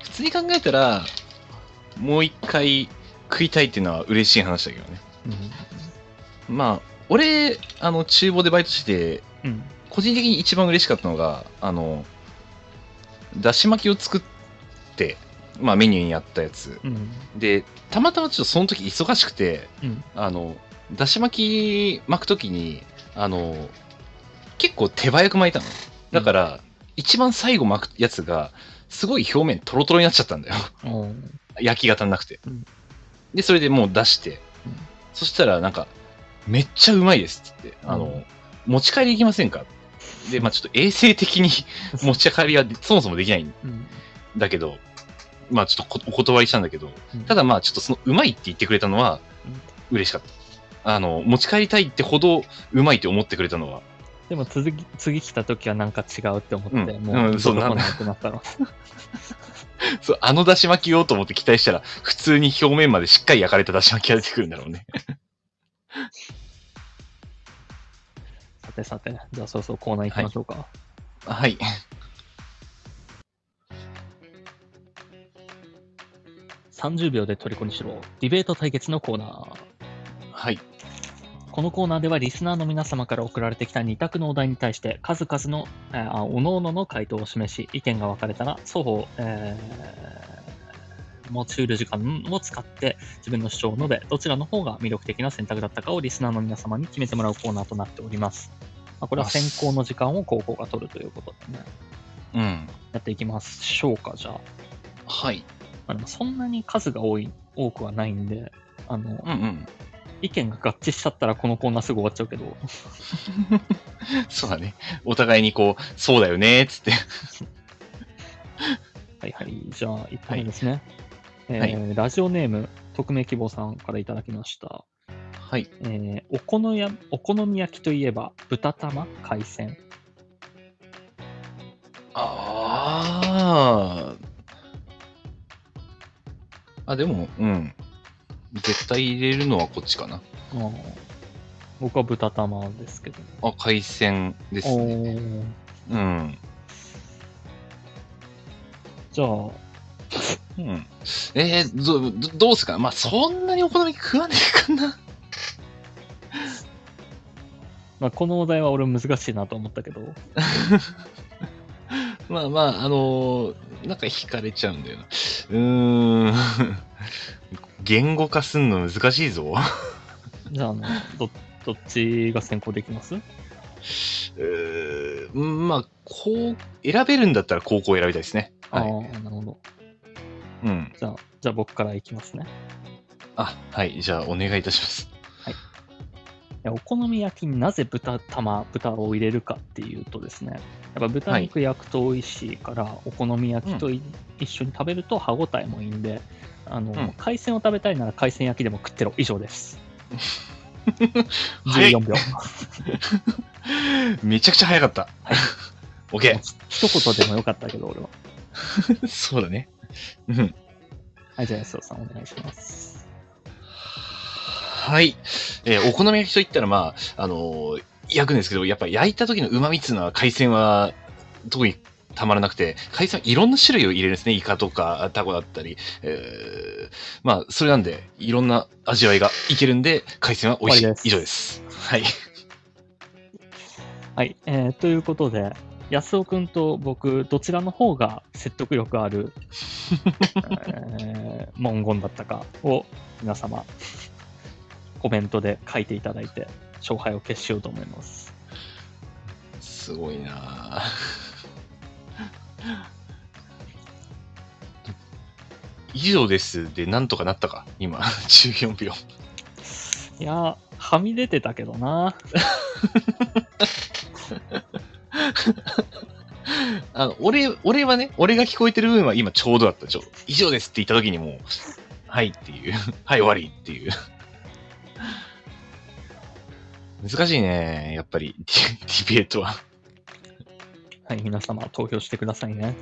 普通に考えたら、もう一回食いたいっていうのは嬉しい話だけどね。うん。まあ、俺、あの、厨房でバイトして、うん。個人的に一番嬉しかったのが、あの、だし巻きを作って、まあメニューにあったやつ。うん。で、たまたまちょっとその時忙しくて、うん。あの、だし巻き巻く時に、あの、結構手早く巻いたの。だから、一番最後巻くやつが、すごい表面トロトロになっちゃったんだよ。焼きが足んなくてうん。で、それでもう出してうん、そしたらなんか、めっちゃうまいですって言って、あうんの、持ち帰りできませんか？で、まあちょっと衛生的に 持ち帰りはそもそもできないんうん。だけど、まあちょっとこお断りしたんだけど、うんただまあちょっとそのうまいって言ってくれたのは嬉しかった。あの、持ち帰りたいってほどうまいって思ってくれたのは、でも次、次来た時はなんか違うって思って、うんもう、うんそうなくなったの。そう、あのだし巻きをと思って期待したら、普通に表面までしっかり焼かれただし巻きが出てくるんだろうね。さてさて、じゃあそろそろコーナー行きましょうか。はい。30秒で虜にしろ、ディベート対決のコーナー。はい。このコーナーではリスナーの皆様から送られてきた2択のお題に対して数々の、えーあおのおのの回答を示し、意見が分かれたら双方、えー持ち得る時間を使って自分の主張を述べ、どちらの方が魅力的な選択だったかをリスナーの皆様に決めてもらうコーナーとなっております。まあ、これは先行の時間を高校が取るということでね、うん。やっていきましょうか、じゃあ。はい。まあ、でもそんなに数が多い、多くはないんで、あの、うんうん。意見が合致しちゃったらこのコーナーすぐ終わっちゃうけど、そうだね。お互いにこう、そうだよね、つって。はいはい。じゃあ、1本目ですね。えはいーラジオネーム、匿名希望さんからいただきました。はい。えーお好みやお好み焼きといえば、豚玉、海鮮。ああ。あ、でも、うん。絶対入れるのはこっちかな。あー僕は豚玉ですけど。あ、海鮮ですおね。ーうん。じゃあ、うん。えー、ど、どどうすかまあ、そんなにお好み食わねえかな。まあ、このお題は俺難しいなと思ったけど、まあまあ、あのーなんか惹かれちゃうんだよな。うーん。言語化すんの難しいぞ。じゃあ、あの、ど、どっちが先行できます？うーんまあ、こう、選べるんだったら高校選びたいですね。ああはい。ー、なるほど。うん。じゃあ、じゃあ僕からいきますね。あ、はい。じゃあ、お願いいたします。いやお好み焼きになぜ豚玉、豚を入れるかっていうとですね、やっぱ豚肉焼くと美味しいから、お好み焼きとい、一緒に食べると歯ごたえもいいんで、あの、うん海鮮を食べたいなら海鮮焼きでも食ってろ。以上です。はい14秒。めちゃくちゃ早かった。オッケ一言でもよかったけど、俺は。ー。そうだね。うん。はい、じゃあ安尾さんお願いします。はい。えーお好み焼きといったら、まあ、あのー焼くんですけど、やっぱ焼いた時の旨味っていうのは海鮮は特にたまらなくて、海鮮はいろんな種類を入れるんですね。イカとかタコだったり。えーまあ、それなんで、いろんな味わいがいけるんで、海鮮は美味しい。以上です。はい。はい、えーということで、安尾くんと僕、どちらの方が説得力ある、えー文言だったかを皆様、コメントで書いていただいて、勝敗を決しようと思います。すごいなぁ以上ですで、なんとかなったか？今、14秒。いやー、はみ出てたけどな。あの、俺、俺はね、俺が聞こえてる部分は今ちょうどだった。ちょ以上ですって言った時にもう、はいっていう、はい終わりっていう。難しいね、やっぱり、ディベートは。はい、皆様投票してくださいね。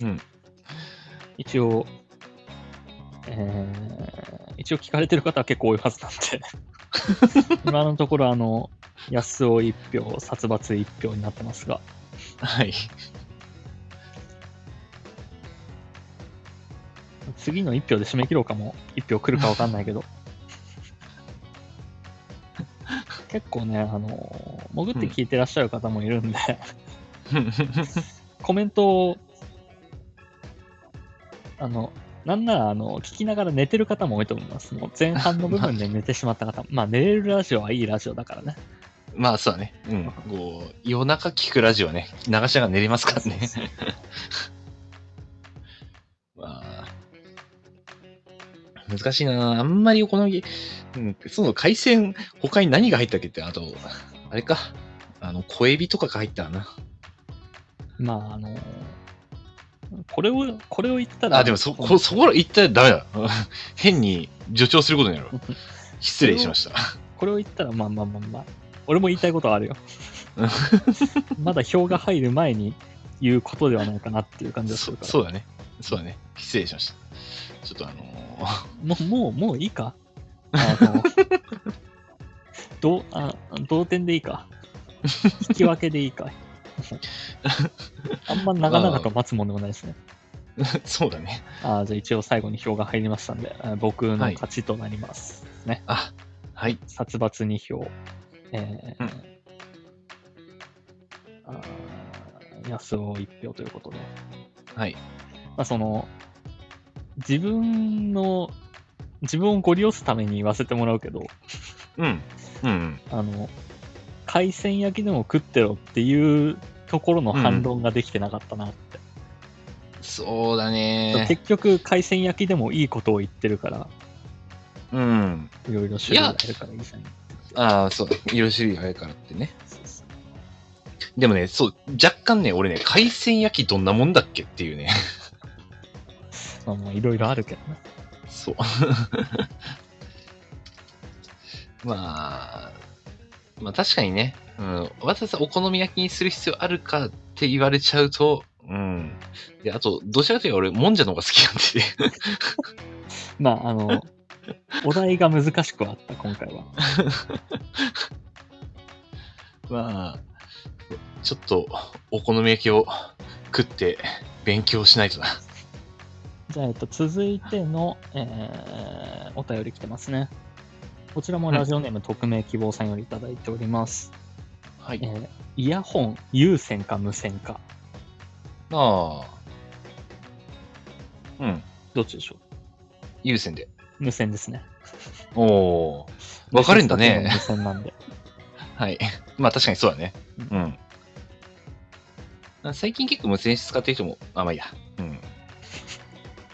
うん。一応、えー、一応聞かれてる方は結構多いはずなんで、今のところあの、安尾1票、殺伐1票になってますが、はい。次の1票で締め切ろうかも、1票来るか分かんないけど。結構ね、あの、潜って聞いてらっしゃる方もいるんで、コメントを、あの、なんなら、あの、聞きながら寝てる方も多いと思います。もう前半の部分で寝てしまった方。まあ、寝れるラジオはいいラジオだからね。まあ、そうだね。うん。こう、夜中聞くラジオはね、流しながら寝れますからね。ま難しいなあんまりお好み、うん、その海鮮、他に何が入ったっけって、あと、あれか、あの、小エビとかが入ったな。まあ、あの、これを、これを言ったら、あ、でもそ、こ、そこら言ったらダメだ。変に助長することになる。失礼しました。これを言ったら、まあまあまあまあ、俺も言いたいことはあるよ。まだ票が入る前に言うことではないかなっていう感じがすそるから。そうだね。そうだね。失礼しました。ちょっとあのーもう、もう、もういいか？あの、どうあ同点でいいか？引き分けでいいか？あんま長々と待つもんでもないですね。そうだね。あじゃあ一応最後に票が入りましたんで、あ僕の勝ちとなります。ね。あ、はい。殺伐2票。えーうんあー安尾1票ということで。はい。まあ、その、自分の、自分をご利用すために言わせてもらうけど、うん。うん。あの、海鮮焼きでも食ってろっていうところの反論ができてなかったなって。そうだね。結局、海鮮焼きでもいいことを言ってるから、うん。いろいろ種類があるからいいじゃん。ああ、そう。色種類があるからってね。そうそうでもね、そう、若干ね、俺ね、海鮮焼きどんなもんだっけっていうね。まあまあ、いろいろあるけどね。そう。まあ、まあ確かにね、うん、わざわざお好み焼きにする必要あるかって言われちゃうと、うん。で、あと、どちらかというと俺、もんじゃの方が好きなんで、まあ、あの、お題が難しくはあった、今回は。まあ、ちょっと、お好み焼きを食って勉強しないとな。じゃあ、えっと、続いての、えーお便り来てますね。こちらもラジオネーム匿名希望さんよりいただいております。はいえ。ーイヤホン、有線か無線か。ああ。うん。どっちでしょ優先で。う無線ですね。おお。分かれんだね無線なんで。はい。まあ確かにそうだね。うん。最近結構無線室使ってる人も、あ、まあいいや。うん。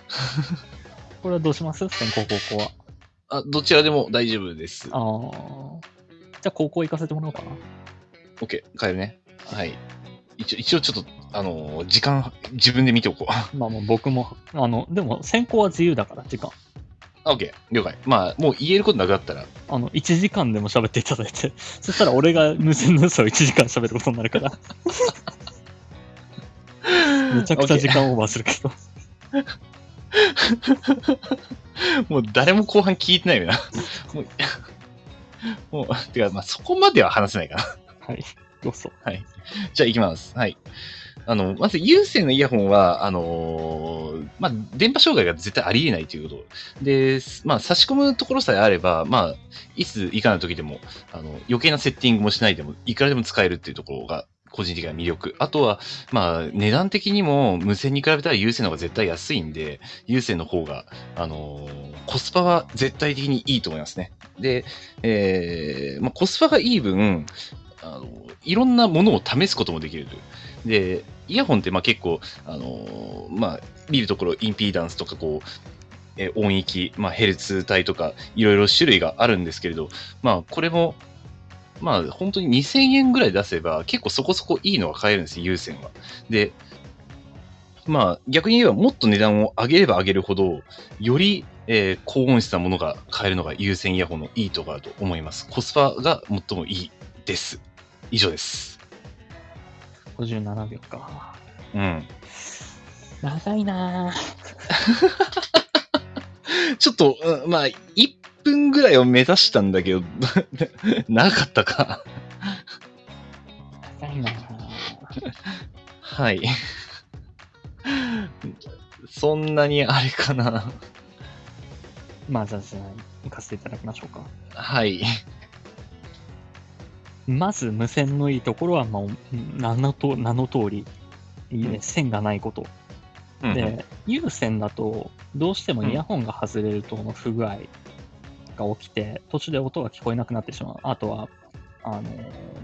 これはどうします？先行高校は。あ、どちらでも大丈夫です。あー。じゃあ高校行かせてもらおうかな。OK、変えるね。はい。一応、一応ちょっと、あのー時間、自分で見ておこう。まあもう僕も、あの、でも先行は自由だから、時間。あ OK、了解。まあ、もう言えることなくなったら、あの、1時間でも喋っていただいて、そしたら俺が無線の良さを1時間喋ることになるから。めちゃくちゃ時間オーバーするけど。もう誰も後半聞いてないよな。もう、もう、てか、まあ、そこまでは話せないかな。はい。どうぞ。はい。じゃあ行きます。はい。あの、まず有線のイヤホンは、あのーまあ、電波障害が絶対ありえないということ。で、まあ、差し込むところさえあれば、まあ、いついかな時でも、あの、余計なセッティングもしないでも、いくらでも使えるっていうところが、個人的な魅力。あとは、まあ、値段的にも無線に比べたら有線の方が絶対安いんで、有線の方が、あのーコスパは絶対的にいいと思いますね。で、えーまあ、コスパがいい分、あの、いろんなものを試すこともできる。で、イヤホンってまあ結構、あのーまあ、見るところ、インピーダンスとか、こう、え音域、まあ、ヘルツ帯とか、いろいろ種類があるんですけれど、まあ、これも、まあ、本当に2000円ぐらい出せば、結構そこそこいいのが買えるんです、有線は。で、まあ、逆に言えば、もっと値段を上げれば上げるほど、より、えー高音質なものが買えるのが有線イヤホンのいいところだと思います。コスパが最もいいです。以上です。57秒か。うん。長いなぁ。ちょっと、うんまあ、1分ぐらいを目指したんだけど、長かったか。はい。そんなにあれかな。まあじゃあ、じゃあ、行かせていただきましょうか。はい。まず無線のいいところは、まあ、名のと名の通り、いいねうん線がないこと。うんで、有線だと、どうしてもイヤホンが外れるとの不具合が起きて、途中で音が聞こえなくなってしまう。あとは、あの、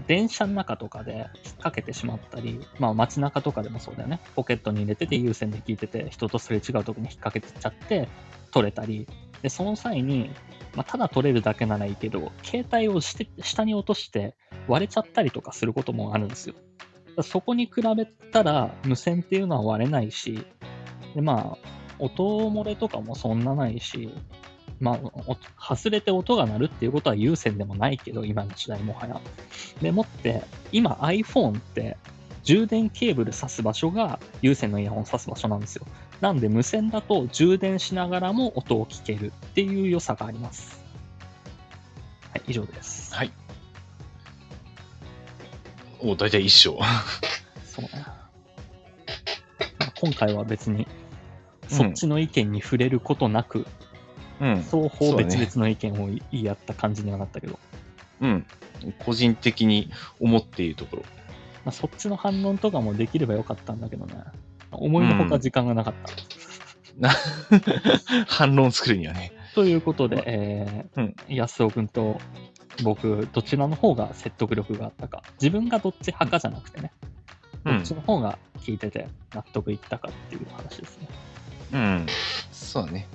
電車の中とかで引っ掛けてしまったり、まあ街中とかでもそうだよね。ポケットに入れてて有線で聞いてて、人とすれ違うとこに引っ掛けてっちゃって、取れたり。で、その際に、まあ、ただ取れるだけならいいけど、携帯をして下に落として割れちゃったりとかすることもあるんですよ。そこに比べたら無線っていうのは割れないし、でまあ、音漏れとかもそんなないし、まあ、お外れて音が鳴るっていうことは有線でもないけど、今の時代もはや。でもって、今 iPhone って充電ケーブル挿す場所が有線のイヤホン挿す場所なんですよ。なんで無線だと充電しながらも音を聞けるっていう良さがあります。はい、以上です。はい。お、大体一緒。そうね。まあ今回は別に、うんそっちの意見に触れることなく、うん。双方別々の意見を言い合った感じにはなったけど、うん。個人的に思っているところ。まあ、そっちの反論とかもできればよかったんだけどね。思いのほか時間がなかった。反論作るにはね。ということで、えーうん安尾君と僕、どちらの方が説得力があったか。自分がどっち派かじゃなくてね、うんどっち。の方が聞いてて納得いったかっていう話ですね。うん。そうだね。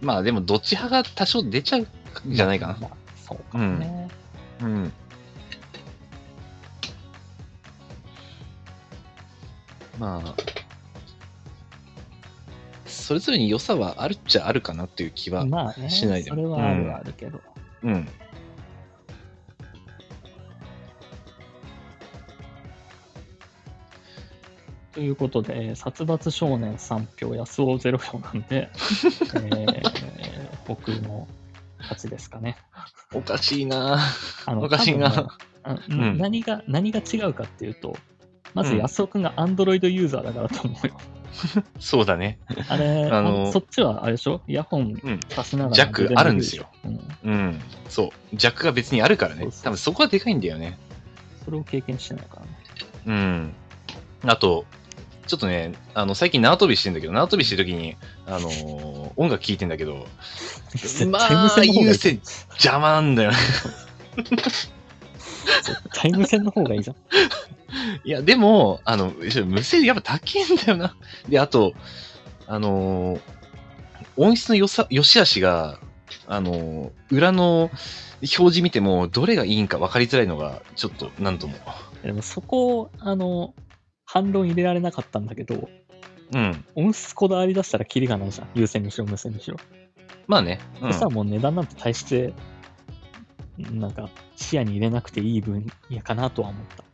まあでも、どっち派が多少出ちゃうんじゃないかな。まあ、そうかもね。うん。まあ、それぞれに良さはあるっちゃあるかなっていう気は。まあね、しないでもそれはあるはあるけど。うん。ということで、えー殺伐少年3票、安尾0票なんで、えー僕の勝ちですかね。おかしいなあのおかしいなうん何が何が違うかっていうと、まずうん安尾くんが Android ユーザーだからと思うよ。そうだね。あれ、あのあそっちはあれでしょ？イヤホンうん。さしながら。ジャックあるんですよ。うん。うん。そう。ジャックが別にあるからねそう。そう多分そこはでかいんだよね。それを経験してないからね。うん。あと、ちょっとね、あの、最近縄跳びしてんだけど、縄跳びしてるときに、あのー音楽聴いてんだけど、まあ、優先邪魔なんだよね。タイム線の方がいいじゃん。いや、でも、あの、無線やっぱ高いんだよな。で、あと、あのー音質のよさ、良し悪しが、あのー裏の表示見ても、どれがいいんか分かりづらいのが、ちょっと、なんとも。でもそこ、あの、反論入れられなかったんだけど、うん。音質こだわり出したらキリがないじゃん。有線にしろ、無線にしろ。まあね。うんそしたらもう値段なんて大して、なんか、視野に入れなくていい分野かなとは思った。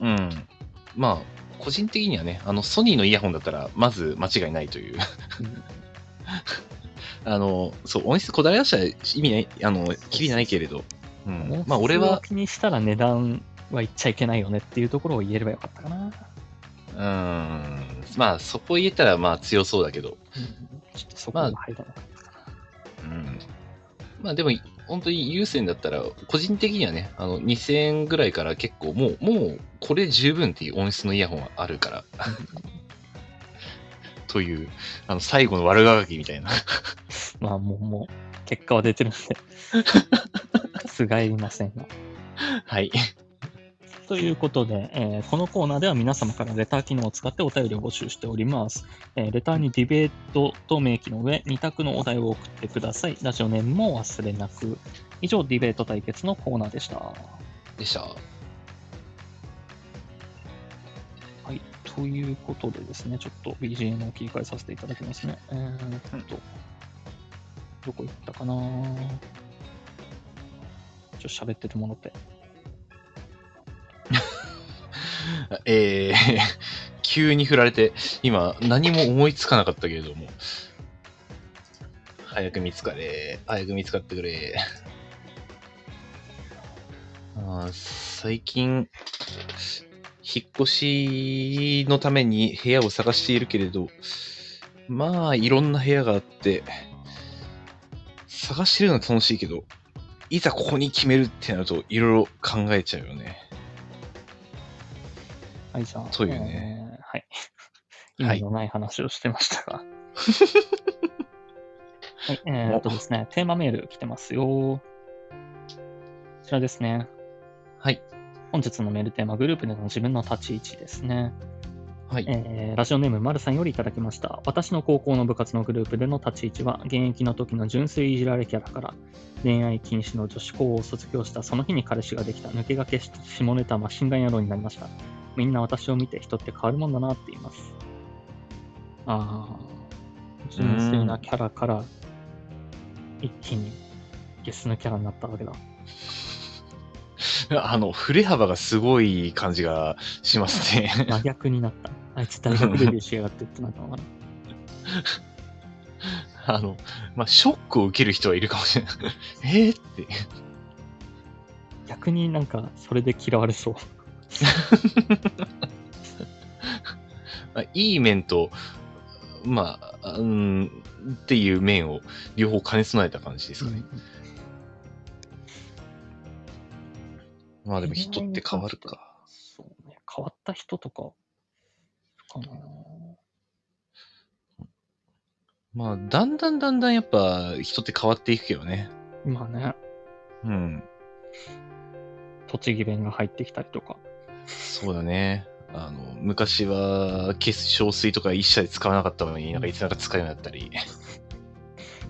うん。まあ、個人的にはね、あの、ソニーのイヤホンだったら、まず間違いないという。うん あの、そう、音質こだわり出したら意味ない、あの、きりないけれど。うん。まあ、俺は、気にしたら値段は言っちゃいけないよねっていうところを言えればよかったかな。うん。まあ、そこ言えたら、まあ、強そうだけど。うんちょっとそこが入らなかったかうん。まあ、でも、本当に有線だったら、個人的にはね、あの、2000円ぐらいから結構、もう、もう、これ十分っていう音質のイヤホンはあるから。という、あの、最後の悪ガキみたいな。な。まあもう、もう、結果は出てるんで、すがりませんが。はい。ということで、えーこのコーナーでは皆様からレター機能を使ってお便りを募集しております。えーレターにディベートと明記の上、2択のお題を送ってください。ラジオネームも忘れなく。以上、ディベート対決のコーナーでした。でした。はい。ということでですね、ちょっと BGM を切り替えさせていただきますね。えーっと、どこ行ったかなちょっと喋っててもらって。えー、急に振られて、今何も思いつかなかったけれども。早く見つかれ。早く見つかってくれ。あ最近、引っ越しのために部屋を探しているけれど、まあ、いろんな部屋があって、探してるのは楽しいけど、いざここに決めるってなると、いろいろ考えちゃうよね。はい、じゃあ。そういうねえーはい。意味のない話をしてましたが。はい、えーっとですね、テーマメール来てますよ。こちらですね。はい。本日のメールテーマ、グループでの自分の立ち位置ですね。はい。えーラジオネーム、まるさんよりいただきました。私の高校の部活のグループでの立ち位置は、現役の時の純粋いじられキャラから、恋愛禁止の女子校を卒業したその日に彼氏ができた抜け駆けして下ネタマシンガン野郎になりました。みんな私を見て人って変わるもんだなって言います。ああ、純粋なキャラから一気にゲスのキャラになったわけだ。あの、振れ幅がすごい感じがしますね。真逆になった。あいつ大学デビューしやがってってなったのかな。あの、まあ、ショックを受ける人はいるかもしれない。えーって。逆になんかそれで嫌われそう。まあ、いい面と、まあ、うん、っていう面を両方兼ね備えた感じですかね。まあでも人って変わるか。そうね。変わった人とか、かな。まあ、だんだんだんだんやっぱ人って変わっていくけどね。今ね、うん。栃木弁が入ってきたりとか。そうだね。あの、昔は化粧水とか一切使わなかったのに、なんかいつなんか使うようになったり。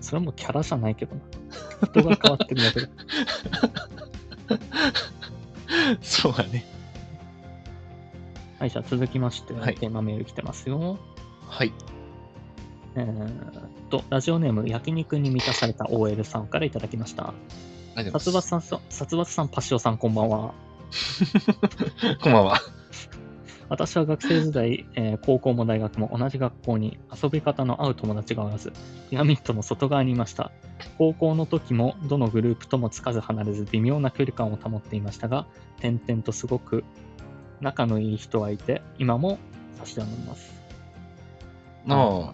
それもキャラじゃないけどな。人が変わってるだけで。そうだね。はい、じゃあ続きまして、はいテーマメール来てますよ。はい。えーっと、ラジオネーム、焼肉に満たされた OL さんからいただきました。殺伐さんそ、殺伐さん、パシオさん、こんばんは。こんばんは。私は学生時代、えー高校も大学も同じ学校に遊び方の合う友達がおらず、ピラミッドの外側にいました。高校の時もどのグループともつかず離れず微妙な距離感を保っていましたが、点々とすごく仲のいい人はいて、今も差し上げます。ああ。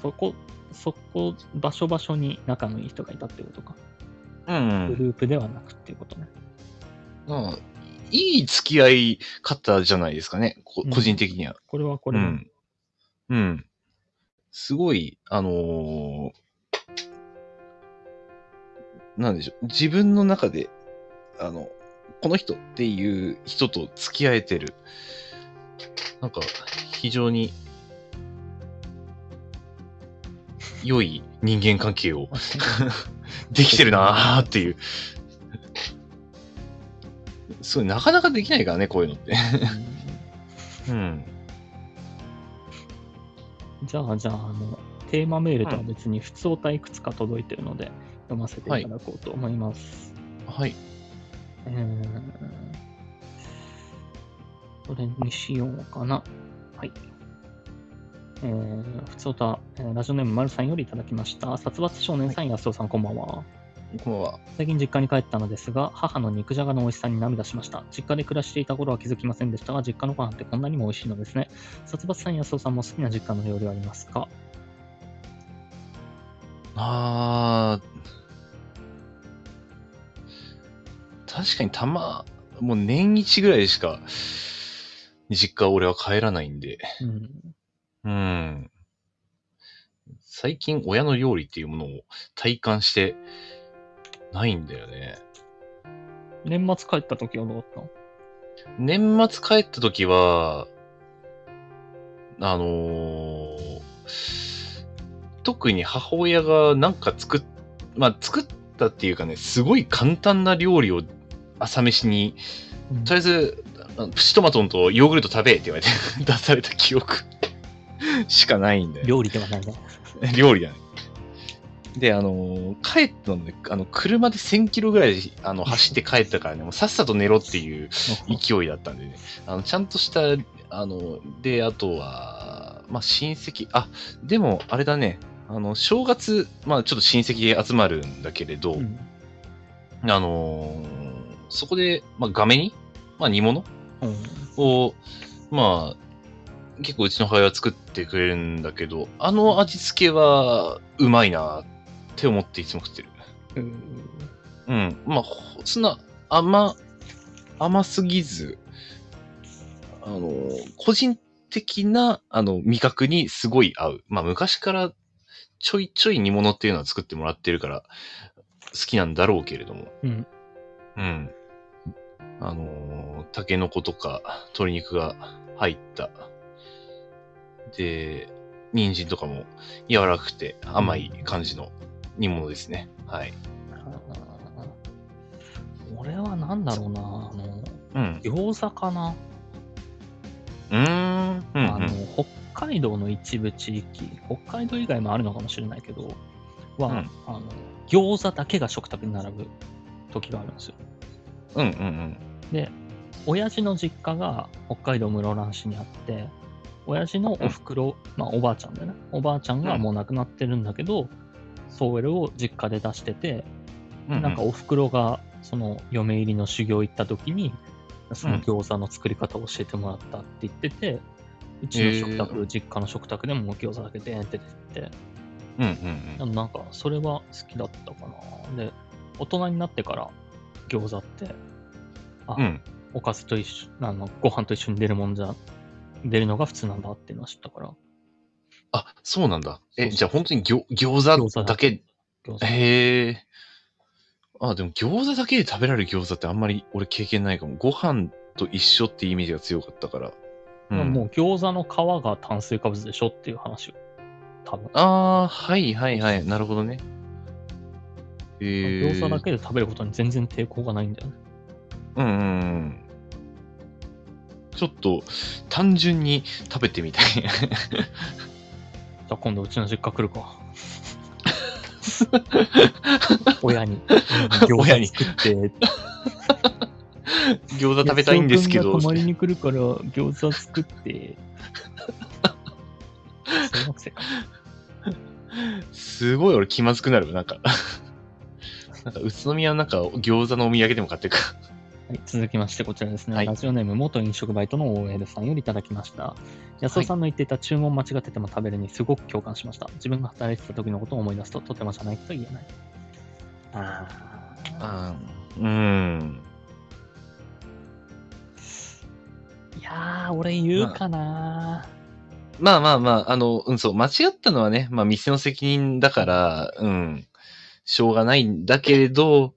そこ、そこ、場所場所に仲のいい人がいたってことか。うん、うん。グループではなくっていうことね。まあ、いい付き合い方じゃないですかね、こうん個人的には。これはこれは。うん。うん。すごい、あのーなんでしょう。自分の中で、あの、この人っていう人と付き合えてる。なんか、非常に、良い人間関係を できてるなーっていう。そう、なかなかできないからね、こういうのって。うんうん。じゃあ、じゃあ、あの、テーマメールとは別に普通おたいくつか届いてるので、読ませていただこうと思います。はい。えー、これにしようかな。はい。えー、普通おた、えーラジオネームまるさんよりいただきました。殺伐少年さん、安尾さん、こんばんは。こんばんは。最近実家に帰ったのですが、母の肉じゃがの美味しさに涙しました。実家で暮らしていた頃は気づきませんでしたが、実家のご飯ってこんなにも美味しいのですね。殺伐さん、安尾さんも好きな実家の料理はありますか？あー確かにたま、もう年一ぐらいしか、実家俺は帰らないんで。うん。うん。最近親の料理っていうものを体感してないんだよね。年末帰った時はどうだったの？年末帰った時は、あのー特に母親がなんか作っ、まあ作ったっていうかね、すごい簡単な料理を朝飯に、とりあえず、プチトマトンとヨーグルト食べって言われて出された記憶しかないんだよ。料理ではないね。料理だね。で、あのー帰ったので、あの、車で1000キロぐらいあの走って帰ったからね、もうさっさと寝ろっていう勢いだったんでね、あの、ちゃんとした、あの、で、あとは、まあ、親戚、あ、でも、あれだね、あの、正月、まあ、ちょっと親戚で集まるんだけれど、うん。あのーそこで、まあ、画面に、まあ、煮物うん。を、まあ、結構うちの母親は作ってくれるんだけど、あの味付けはうまいなって思っていつも食ってる。うんうん。まあ、ほそんな甘、甘すぎず、あの、個人的な、あの、味覚にすごい合う。まあ、昔からちょいちょい煮物っていうのは作ってもらってるから、好きなんだろうけれども。うん。うん。あのー、タケノコとか鶏肉が入った。で、人参とかも柔らかくて甘い感じの煮物ですね。はい。俺はなんだろうな、あの、うん。餃子かな。うーん。うん、あの、北海道の一部地域、北海道以外もあるのかもしれないけど、は、うんあの、餃子だけが食卓に並ぶ時があるんですよ。うん。うん。うん。で、親父の実家が北海道室蘭市にあって、親父のおふくろ、まあおばあちゃんだよね。おばあちゃんがもう亡くなってるんだけど、それを実家で出してて、うん。なんかおふくろがその嫁入りの修行行った時に、その餃子の作り方を教えてもらったって言ってて、うちの食卓、へー実家の食卓でも餃子だけでーんって出てて、うん。うん。でもなんかそれは好きだったかな。で、大人になってから餃子って、あ、うん。うん。おかずと一緒、あの、ご飯と一緒に出るもんじゃ、出るのが普通なんだっていうのは知ったから、あ、そうなんだ。え、そうそうじゃあ本当に餃餃子餃子だだけ。へえ。あ、でも餃子だけで食べられる餃子ってあんまり俺経験ないかも。ご飯と一緒ってイメージが強かったから。うまあん、もう餃子の皮が炭水化物でしょっていう話を。多分。ああ、はいはいはい。なるほどね。へえ。餃子だけで食べることに全然抵抗がないんだよね。うんうんうん。ちょっと単純に食べてみたい。じゃあ今度うちの実家来るか。親に。親に餃子作って。餃子食べたいんですけど。泊まりに来るから餃子作って。すごい俺気まずくなる。なんか。なんか宇都宮のなんか餃子のお土産でも買ってく。はい、続きまして、こちらですね、はいラジオネーム、元飲食バイトの OL さんよりいただきました。安尾さんの言っていた注文間違ってても食べるにすごく共感しました。自分が働いてた時のことを思い出すと、とてもじゃないと言えない。ああ。うん。いやー、俺言うかな、まあまあまあ、あの、うん、そう、間違ったのはね、まあ店の責任だから、うん、しょうがないんだけれど、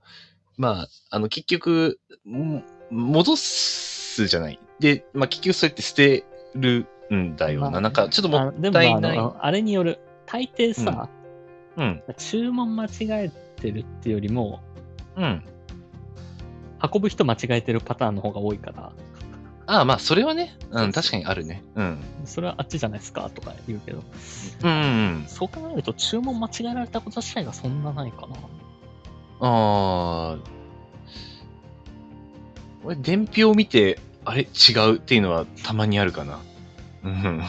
まあ、あの、結局、ん戻すじゃない。で、まあ結局そうやって捨てるんだよな。まあなんか、ちょっともっあでもたいない。あの、あれによる、大抵さ、うん、注文間違えてるってよりも、うん。運ぶ人間違えてるパターンの方が多いから、ああ、まあ、それはね、うん、確かにあるね。うん。それはあっちじゃないですかとか言うけど、うん、うん。そう考えると注文間違えられたこと自体がそんなないかな。ああ。俺、伝票を見て、あれ？違うっていうのはたまにあるかな。うん。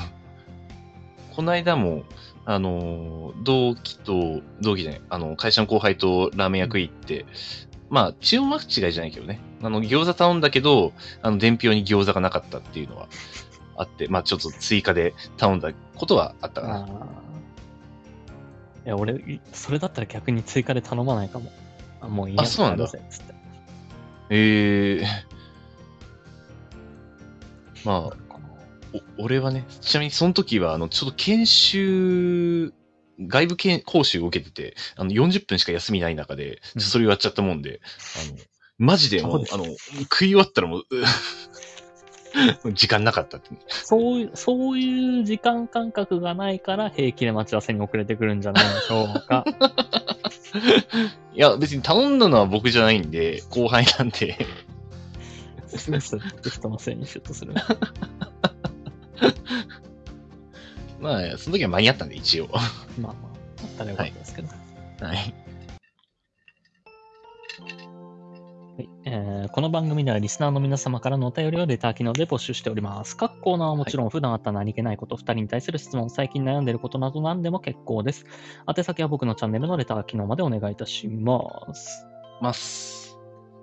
この間も、あの、同期と、同期じゃない、あの、会社の後輩とラーメン屋食い行って、まあ、注文間違いじゃないけどね。あの、餃子頼んだけど、あの、伝票に餃子がなかったっていうのはあって、まあ、ちょっと追加で頼んだことはあったかな。いや、俺、それだったら逆に追加で頼まないかも。あ、もういいやあそうなんだやるぜつって。ええ まあ、お俺はね、ちなみにその時は、あの、ちょっと研修、外部研講習を受けてて、あの、40分しか休みない中で、うんそれをやっちゃったもんで、あの、マジでもう、そあの、食い終わったらもう、う 時間なかったって。そういう、そういう時間感覚がないから平気で待ち合わせに遅れてくるんじゃないでしょうか。いや、別に頼んだのは僕じゃないんで、後輩なんで、ミスって人のせいにしようとする。まあ、その時は間に合ったんで、一応。まあまあ、あったらよかったですけど。はい。はいえーこの番組ではリスナーの皆様からのお便りをレター機能で募集しております。各コーナーはもちろん普段あった何気ないこと、2人に対する質問、最近悩んでいることなど何でも結構です。宛先は僕のチャンネルのレター機能までお願いいたします。ます。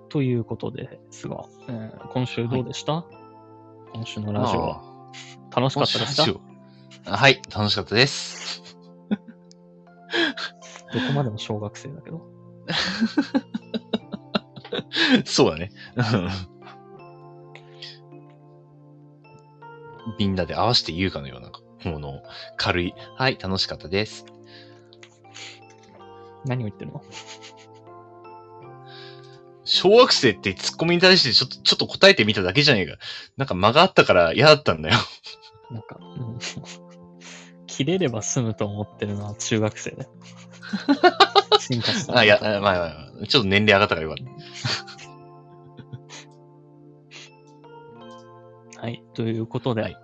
ということですが、えー今週どうでした、今週のラジオは。楽しかったですか？はい、楽しかったです。こまでも小学生だけど。そうだね。う んみんなで合わせて言うかのようなものを軽い。はい、楽しかったです。何を言ってるの？小学生ってツッコミに対してちょっと、ちょっと答えてみただけじゃねえか。なんか間があったから嫌だったんだよ。なんか、うん、切れれば済むと思ってるのは中学生で。進化した。あ、いや、あまあまあまあ、ちょっと年齢上がったからよかっ はい。ということで、はい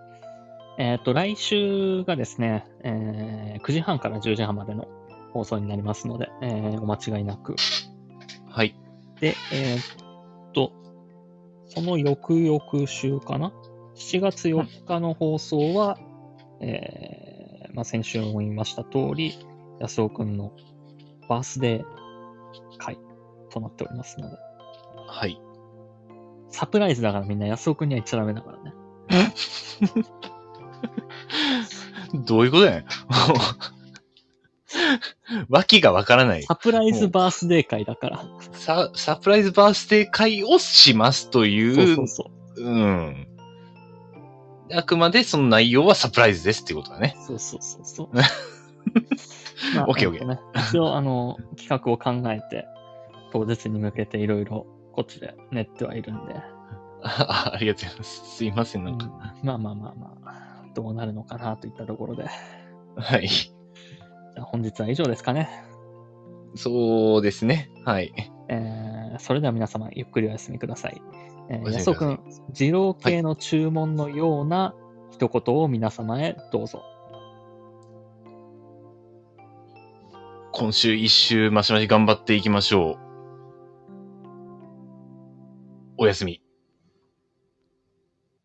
えっ、と、来週がですね、えー9時半から10時半までの放送になりますので、えーお間違いなく。た。はい。で、えーっと、その翌々週かな ?7 月4日の放送は、えーまあ、先週も言いました通り、安尾くんのバースデー会となっておりますので、はい。サプライズだからみんな安尾くんには言っちゃダメだからね。どういうことやねん。訳がわからない。サプライズバースデー会だから。サ、サプライズバースデー会をしますという、そうそうそう。うん。あくまでその内容はサプライズですっていうことだね。そうそうそうそう。まオッケーオッケー一応、あの、企画を考えて、当日に向けていろいろこっちで練ってはいるんで、あ ありがとうございます。すいません、なんか。うんまあまあまあまあ、どうなるのかなといったところで、はい。じゃあ本日は以上ですかね。そうですね。はい。えーそれでは皆様、ゆっくりお休みください。えー、安尾くん、二郎系の注文のような一言を皆様へどうぞ。今週一周マシマシ頑張っていきましょう。おやすみ。